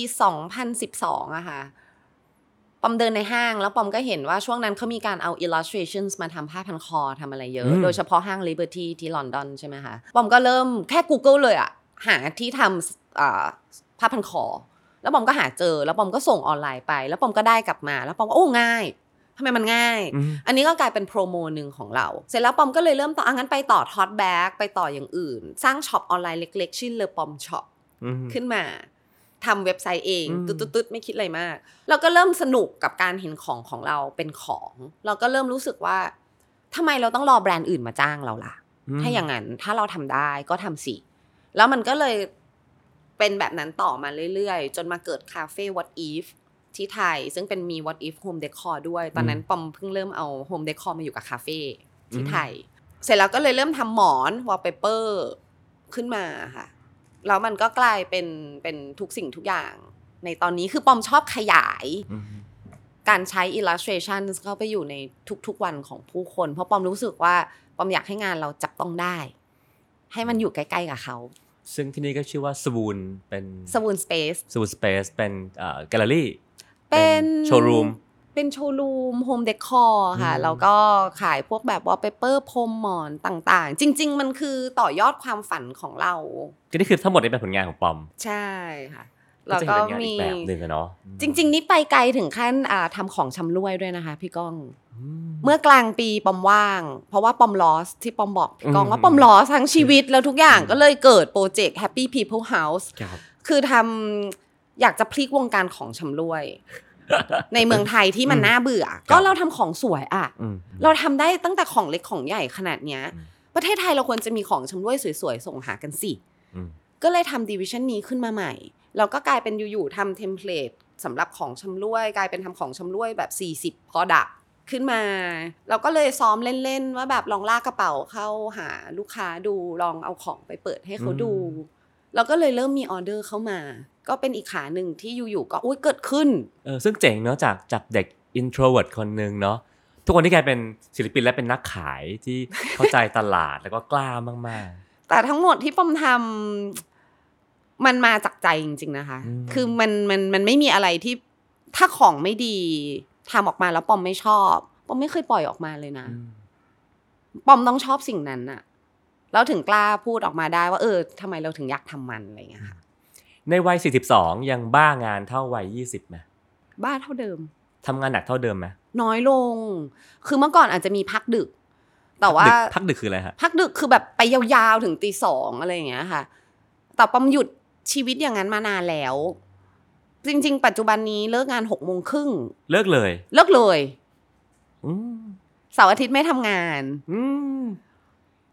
2012อะค่ะปอมเดินในห้าง แล้วปอมก็เห็นว่าช่วงนั้นเขามีการเอา illustrations มาทำผ้าพันคอทำอะไรเยอะอืมโดยเฉพาะห้าง Liberty ที่ลอนดอนใช่ไหมคะ ปอมก็เริ่มแค่ Google เลยอะหาที่ทำอ่าผ้าพันคอ แล้วปอมก็หาเจอ แล้วปอมก็ส่งออนไลน์ไป แล้วปอมก็ได้กลับมา แล้วปอมก็โอ้ง่าย ทำไมมันง่ายอืมอันนี้ก็กลายเป็นโปรโมหนึ่งของเรา เสร็จแล้วปอมก็เลยเริ่มต่ออะงั้นไปต่อ tote bag ไปต่ออย่างอื่น สร้าง shop ออนไลน์เล็กๆ ชื่อเลอปอมช็อปอืมขึ้นมาทำเว็บไซต์เองอืมตุ๊ดๆๆไม่คิดอะไรมาก เราก็เริ่มสนุกกับการเห็นของของเราเป็นของ เราก็เริ่มรู้สึกว่าทำไมเราต้องรอแบรนด์อื่นมาจ้างเราล่ะ ถ้าอย่างนั้นถ้าเราทำได้ก็ทำสิแล้วมันก็เลยเป็นแบบนั้นต่อมาเรื่อยๆ จนมาเกิดคาเฟ่ What If ที่ไทย ซึ่งเป็นมี What If Home Decor ด้วย ตอนนั้นปอมเพิ่งเริ่มเอา Home Decor มาอยู่กับคาเฟ่ที่ไทย เสร็จแล้วก็เลยเริ่มทำหมอน wallpaper ขึ้นมาค่ะ แล้วมันก็กลายเป็นเป็นทุกสิ่งทุกอย่าง ในตอนนี้คือปอมชอบขยายอืมการใช้ illustration เข้าไปอยู่ในทุกๆวันของผู้คน เพราะปอมรู้สึกว่าปอมอยากให้งานเราจับต้องได้ ให้มันอยู่ใกล้ๆกับเขา ซึ่งที่นี่ก็ชื่อว่า Swoon เป็น Swoon Space Swoon Space เป็นแกลเลอรี่อ gallery เเป็นโชว์รูมเป็นโชว์รูม home decor ค่ะอืมแล้วก็ขายพวกแบบวอลเปเปอร์พรมหมอนต่างๆ จริง ๆ มันคือต่อยอดความฝันของเรา ก็นี่คือทั้งหมดนี่เป็นผลงานของปอม ใช่ค่ะก็แล้วจะก็เห็นเป็นงานมีอีกแบบหนึ่งอะเนาะจริง ๆ นี่ไปไกลถึงขั้นอ่าทำของชำร่วยด้วยนะคะ พี่ก้องอืมเมื่อกลางปีปอมว่าง เพราะว่าปอม lost ที่ปอมบอกพี่ก้องอืมว่าปอม lost ทั้งชีวิตแล้วทุกอย่างอืมก็เลยเกิดโปรเจกต์ Happy People House ครับคือทำ อยากจะพลิกวงการของชำร่วย ในเมืองไทยที่มันอืมน่าเบื่อครับก็เราทำของสวยอะอืมเราทำได้ตั้งแต่ของเล็กของใหญ่ขนาดเนี้ยอืมประเทศไทยเราควรจะมีของชำร่วยสวยๆส่งหากันสิอืมก็เลยทำ division นี้ขึ้นมาใหม่แล้วก็กลายเป็นอยู่ๆทำ templateสำหรับของชำร่วย กลายเป็นทำของชำร่วยแบบ 40 product ขึ้นมา เราก็เลยซ้อมเล่นๆ ว่าแบบลองลากกระเป๋าเข้าหาลูกค้าดูลองเอาของไปเปิดให้เขาดูอืมแล้วก็เลยเริ่มมีออเดอร์เข้ามา ก็เป็นอีกขาหนึ่งที่อยู่ๆก็อุ้ยเกิดขึ้นเออซึ่งเจ๋งเนาะจากจากเด็ก introvert คนหนึ่งเนาะทุกคนที่กลายเป็นศิลปินและเป็นนักขายที่เข้าใจตลาดแล้วก็กล้ามากแต่ทั้งหมดที่ปอมทำมันมาจากใจจริง ๆ นะคะอืมคือมันมันมันไม่มีอะไรที่ถ้าของไม่ดีทำออกมาแล้วปอมไม่ชอบปอมไม่เคยปล่อยออกมาเลยนะๆอืมปอมต้องชอบสิ่งนั้นอะแล้วถึงกล้าพูดออกมาได้ว่า เออทำไมเราถึงอยากทำมันอะไรอย่างเงี้ยค่ะ ในวัย 42 ยังบ้างานเท่าวัย 20ไหมบ้าเท่าเดิม ทำงานหนักเท่าเดิมไหมน้อยลง คือเมื่อก่อนอาจจะมีพักดึก แต่ว่า ดึกพักดึกคืออะไรฮะ พักดึกคือแบบไปยาวๆถึงตีสองอะไรอย่างเงี้ยค่ะ แต่ปอมหยุดชีวิตอย่างนั้นมานานแล้ว จริง ๆ ปัจจุบันนี้เลิกงานหกโมงครึ่ง เลิกเลย เลิกเลยอืมเสาร์อาทิตย์ไม่ทำงาน อืม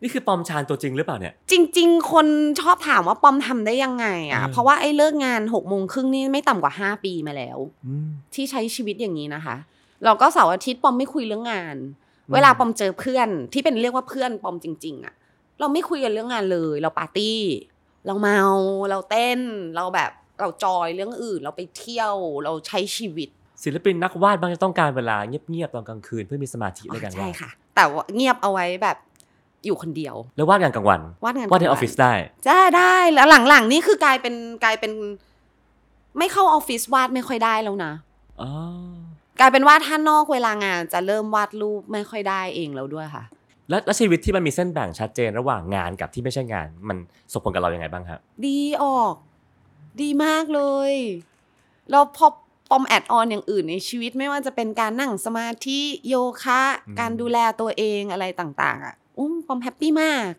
นี่คือปอมชานตัวจริงหรือเปล่าเนี่ย จริง ๆ คนชอบถามว่าปอมทำได้ยังไงอะอืมเพราะว่าไอ้เลิกงานหกโมงครึ่งนี่ไม่ต่ำกว่าห้าปีมาแล้วอืมที่ใช้ชีวิตอย่างนี้นะคะ เราก็เสาร์อาทิตย์ปอมไม่คุยเรื่องงานอืมเวลาปอมเจอเพื่อนที่เป็นเรียกว่าเพื่อนปอมจริง ๆอะเราไม่คุยกันเรื่องงานเลย เราปาร์ตี้ เราเมาเราเต้น เราแบบเราจอยเรื่องอื่น เราไปเที่ยวเราใช้ชีวิต ศิลปินนักวาดบางจะต้องการเวลาเงียบๆตอนกลางคืนเพื่อมีสมาธิในการใช่วาดค่ะ แต่ว่าเงียบเอาไว้แบบ อยู่คนเดียว แล้ววาดงานกลางวันวาดงานวาดในออฟฟิศได้จะได้แล้วหลังๆ นี่คือกลายเป็นกลายเป็น ไม่เข้าออฟฟิศวาดไม่ค่อยได้แล้วนะอ๋อกลายเป็นว่าถ้านอกเวลางานจะเริ่มวาดรูปไม่ค่อยได้เองแล้วด้วยค่ะแล้วแล้วชีวิตที่มันมีเส้นแบ่งชัดเจนระหว่างงานกับที่ไม่ใช่งาน มันส่งผลกับเรายังไงบ้างครับดีออก ดีมากเลยแล้วพอปอม add on อย่างอื่นในชีวิตไม่ว่าจะเป็นการนั่งสมาธิโยคะอืมการดูแลตัวเองอะไรต่าง ๆ อะ อุ้มปอม happy มาก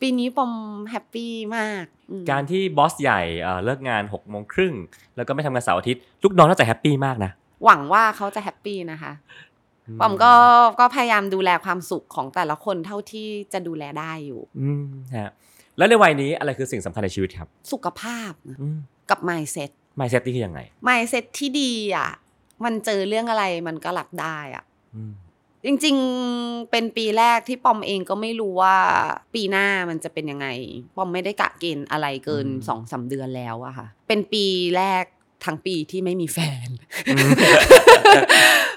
ปีนี้ปอมhappy มากอืมการที่ boss ใหญ่เอ่อเลิกงาน6 โมงครึ่งแล้วก็ไม่ทำงานเสาร์อาทิตย์ลูกน้องน่าจะ happy มากนะ หวังว่าเขาจะ happy นะคะปอมก็ก็พยายามดูแลความสุขของแต่ละคนเท่าที่จะดูแลได้อยู่ อืมฮะแล้วในวัยนี้อะไรคือสิ่งสำคัญในชีวิตครับ สุขภาพนะอืมกับ mindset mindset นี่คือยังไง mindset ที่ดีอะ มันเจอเรื่องอะไรมันก็รับได้อะอืม จริงๆ เป็นปีแรกที่ปอมเองก็ไม่รู้ว่าปีหน้ามันจะเป็นยังไง ปอมไม่ได้กะเกณฑ์อะไรเกินสองสามเดือนแล้วอะค่ะ เป็นปีแรกทั้งปีที่ไม่มีแฟน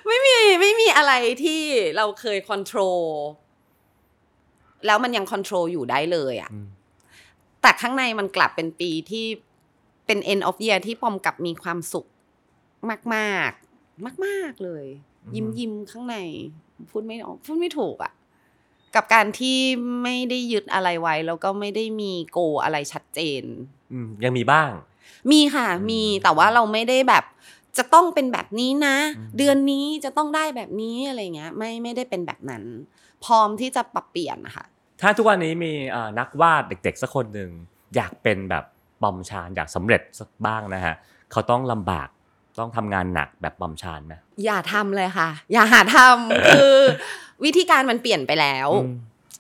ไม่มีไม่มีอะไรที่เราเคย control แล้วมันยัง control อยู่ได้เลยอะอืมแต่ข้างในมันกลับเป็นปีที่เป็น end of year ที่ปอมกลับมีความสุขมาก ๆ มาก ๆเลย ยิ้มยิ้มข้างใน พูดไม่ออกพูดไม่ถูกอะ่ะกับการที่ไม่ได้ยึดอะไรไว้ แล้วก็ไม่ได้มีโกอะไรชัดเจน อืมยังมีบ้าง มีค่ะอืมมีแต่ว่าเราไม่ได้แบบจะต้องเป็นแบบนี้นะอืมเดือนนี้จะต้องได้แบบนี้อะไรเงี้ย ไม่ไม่ได้เป็นแบบนั้น พร้อมที่จะปรับเปลี่ยนนะคะถ้าทุกวันนี้มีเอ่อนักวาดเด็กๆสักคนหนึ่งอยากเป็นแบบบอมชานอยากสำเร็จสักบ้างนะฮะเขาต้องลำบาก ต้องทำงานหนักแบบบอมชานไหมอย่าทำเลยค่ะ อย่าหาทำคือวิธีการมันเปลี่ยนไปแล้วอืม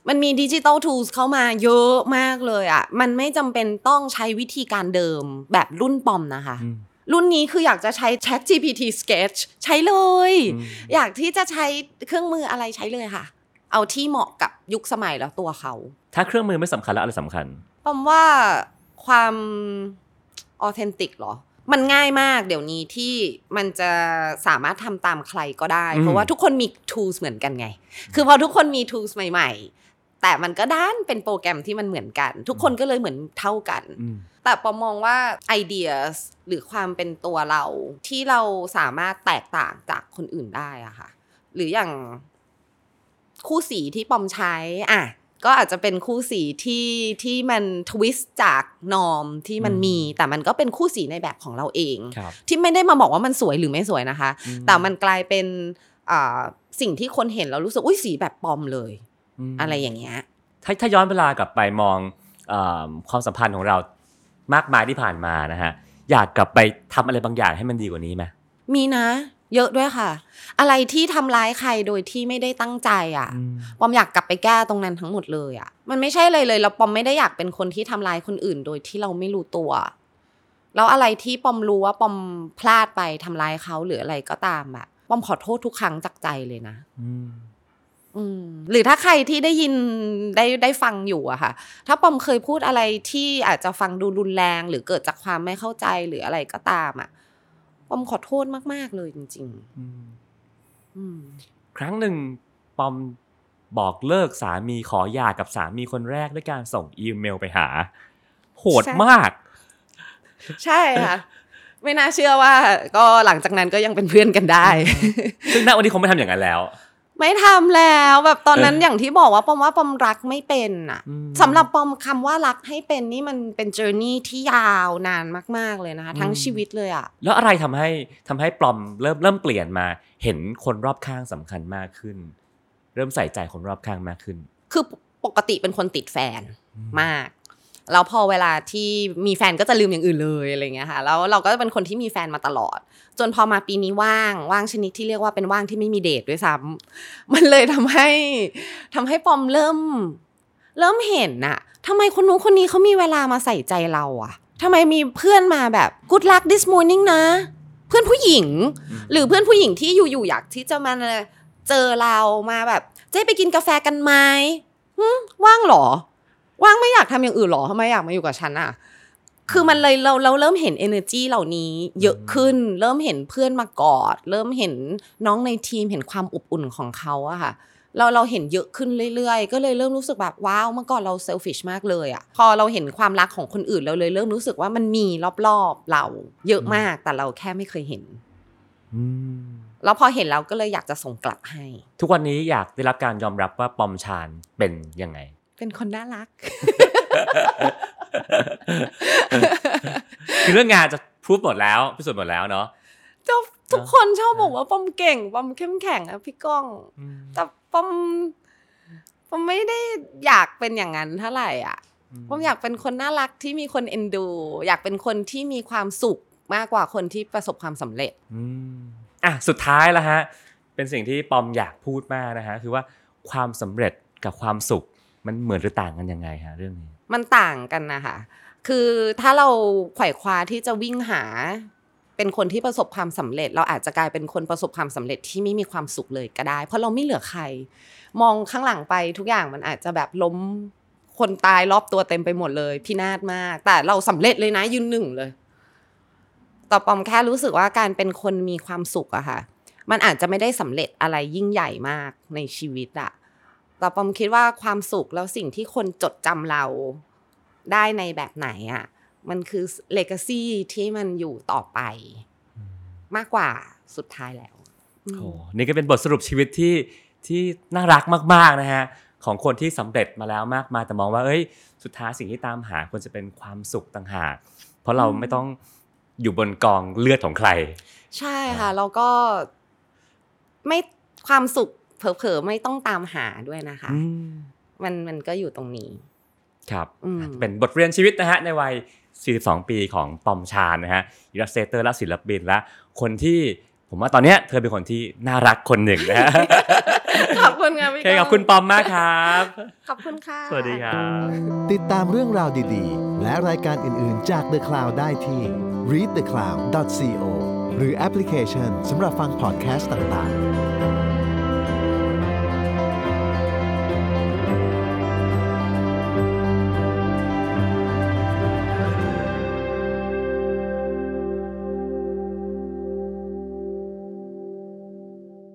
มันมีดิจิตอลทูสเข้ามาเยอะมากเลยอะ่ะ มันไม่จำเป็นต้องใช้วิธีการเดิมแบบรุ่นปอมนะคะอืมรุ่นนี้คืออยากจะใช้ Chat GPT Sketch ใช้เลยอืมอยากที่จะใช้เครื่องมืออะไรใช้เลยค่ะ เอาที่เหมาะกับยุคสมัยแล้วตัวเขา ถ้าเครื่องมือไม่สำคัญแล้วอะไรสำคัญปอมว่าความออเทนติกหรอ มันง่ายมากเดี๋ยวนี้ที่มันจะสามารถทำตามใครก็ได้อืมเพราะว่าทุกคนมี tools เหมือนกันไง คือพอทุกคนมี tools ใหม่ ๆ แต่มันก็ด้านเป็นโปรแกรมที่มันเหมือนกัน ทุกคนก็เลยเหมือนเท่ากันอืมแต่ปอมมองว่าไอเดียหรือความเป็นตัวเราที่เราสามารถแตกต่างจากคนอื่นได้อะค่ะ หรืออย่างคู่สีที่ปอมใช้อะ ก็อาจจะเป็นคู่สีที่ที่มันทวิสต์จากนอมที่มันอืมมี แต่มันก็เป็นคู่สีในแบบของเราเองครับที่ไม่ได้มาบอกว่ามันสวยหรือไม่สวยนะคะอืมแต่มันกลายเป็นอ่าสิ่งที่คนเห็นแล้วรู้สึกอุ้ยสีแบบปอมเลยมอะไรอย่างเงี้ยถ้าถ้าย้อนเวลากลับไปมองเออความสัมพันธ์ของเรามากมายที่ผ่านมานะฮะอยากกลับไปทำอะไรบางอย่างให้มันดีกว่านี้ไหมมีนะ เยอะด้วยค่ะ อะไรที่ทำร้ายใครโดยที่ไม่ได้ตั้งใจอะปอมอยากกลับไปแก้ตรงนั้นทั้งหมดเลยอะ มันไม่ใช่เลยเลยแล้วปอมไม่ได้อยากเป็นคนที่ทำร้ายคนอื่น โดยที่เราไม่รู้ตัวแล้วอะไรที่ปอมรู้ว่าปอมพลาดไปทำร้ายเขาหรืออะไรก็ตามอะปอมขอโทษทุกครั้งจากใจเลยนะอืมอืมหรือถ้าใครที่ได้ยินได้ได้ฟังอยู่อะค่ะ ถ้าปอมเคยพูดอะไรที่อาจจะฟังดูรุนแรง หรือเกิดจากความไม่เข้าใจหรืออะไรก็ตามอะป อมขอโทษมาก ๆ เลยจริงอืมๆอืมครั้งหนึ่งปอมบอกเลิกสามีขอหย่ากับสามีคนแรกด้วยการส่งอีเมลไปหา โหดใช่มาก ใช่ค่ะ ไม่น่าเชื่อว่า ก็หลังจากนั้นก็ยังเป็นเพื่อนกันได้ ซึ่งณวันนี้คงไม่ทำอย่างนั้นแล้ว ไม่ทำแล้วแบบตอนนั้นเอออย่างที่บอกว่าปอมว่าปอมรักไม่เป็นอะอืมสำหรับปอมคำว่ารักให้เป็นนี่มันเป็นเจอร์นี่ที่ยาวนานมาก ๆเลยนะคะทั้งอืมชีวิตเลยอะแล้วอะไรทำให้ทำให้ปลอมเริ่มเริ่มเปลี่ยนมา เห็นคนรอบข้างสำคัญมากขึ้น เริ่มใส่ใจคนรอบข้างมากขึ้น คือปกติเป็นคนติดแฟนมาก แล้วพอเวลาที่มีแฟนก็จะลืมอย่างอื่นเลยอะไรเงี้ยค่ะแล้วเราก็เป็นคนที่มีแฟนมาตลอด จนพอมาปีนี้ว่างว่างชนิดที่เรียกว่าเป็นว่างที่ไม่มีเดทด้วยซ้ำมันเลยทำให้ทำให้ปอมเริ่ม เริ่มเห็นน่ะทำไมคนนู้นคนนี้เขามีเวลามาใส่ใจเราอะทำไมมีเพื่อนมาแบบ good luck this morning นะ เพื่อนผู้หญิง หรือเพื่อนผู้หญิงที่อยู่ๆอยากที่จะมาเจอเรามาแบบเจ๊ไปกินกาแฟกันไหมว่างเหรอ ว่างไม่อยากทำอย่างอื่นเหรอทำไมอยากมาอยู่กับฉันอะคือมันเลยเราเราเริ่มเห็น energy เหล่านี้ เยอะขึ้น เริ่มเห็นเพื่อนมากอด เริ่มเห็นน้องในทีมเห็นความอบอุ่นของเขาอะค่ะเราเราเห็นเยอะขึ้นเรื่อยๆ ก็เลยเริ่มรู้สึกแบบว้าวเมื่อก่อนเราเซลฟิชมากเลยอะพอเราเห็นความรักของคนอื่นเราเลยเริ่มรู้สึกว่ามันมีรอบๆเราเยอะมากแต่เราแค่ไม่เคยเห็นอืมแล้วพอเห็นแล้วก็เลยอยากจะส่งกลับให้ ทุกวันนี้อยากได้รับการยอมรับว่าปอมชานเป็นยังไง เป็นคนน่ารัก คือเรื่องงานจะพูดหมดแล้วพิสูจน์หมดแล้วเนาะเจ้าทุกคนชอบบอกว่าปอมเก่งปอมเข้มแข็งอะพี่ก้อง แต่ปอมปอมไม่ได้อยากเป็นอย่างนั้นเท่าไหร่อะปอมอยากเป็นคนน่ารักที่มีคนเอ็นดู อยากเป็นคนที่มีความสุขมากกว่าคนที่ประสบความสำเร็จอืมอะสุดท้ายแล้วฮะ เป็นสิ่งที่ปอมอยากพูดมากนะฮะ คือว่าความสำเร็จกับความสุข มันเหมือนหรือต่างกันยังไงฮะเรื่องนี้ มันต่างกันนะคะคือถ้าเราไขว่คว้าที่จะวิ่งหา เป็นคนที่ประสบความสำเร็จ เราอาจจะกลายเป็นคนประสบความสำเร็จที่ไม่มีความสุขเลยก็ได้ เพราะเราไม่เหลือใคร มองข้างหลังไปทุกอย่างมันอาจจะแบบล้มคนตายรอบตัวเต็มไปหมดเลยพินาศมาก แต่เราสำเร็จเลยนะยืนหนึ่งเลยต่อปอมแค่รู้สึกว่าการเป็นคนมีความสุขอะค่ะ มันอาจจะไม่ได้สำเร็จอะไรยิ่งใหญ่มากในชีวิตอะ แต่ปอมคิดว่าความสุขแล้วสิ่งที่คนจดจำเราได้ในแบบไหนอะมันคือเลกาซีที่มันอยู่ต่อไป มากกว่าสุดท้ายแล้วอืมโอ้นี่ก็เป็นบทสรุปชีวิตที่ที่น่ารักมาก ๆนะฮะของคนที่สำเร็จมาแล้วมากมายแต่มองว่าเอ้ย สุดท้ายสิ่งที่ตามหาควรจะเป็นความสุขต่างหาก เพราะเราไม่ต้องอยู่บนกองเลือดของใคร ใช่ค่ะแล้วก็ไม่ความสุข เผลอๆไม่ต้องตามหาด้วยนะคะอืมมันมันก็อยู่ตรงนี้ ครับอืมเป็นบทเรียนชีวิตนะฮะในวัย 42 ปีของปอมชาญนะฮะอิลลัสเตเตอร์และศิลปินและคนที่ผมว่าตอนเนี้ยเธอเป็นคนที่น่ารักคนหนึ่งนะฮะขอบคุณค่ะโอพี่เคขอบคุณปอมมากครับ ขอบคุณค่ะ สวัสดีครับ ติดตามเรื่องราวดีๆ และรายการอื่นๆจาก The Cloud ได้ที่ readthecloud.co หรือแอปพลิเคชันสำหรับฟังพอดแคสต์ต่างๆ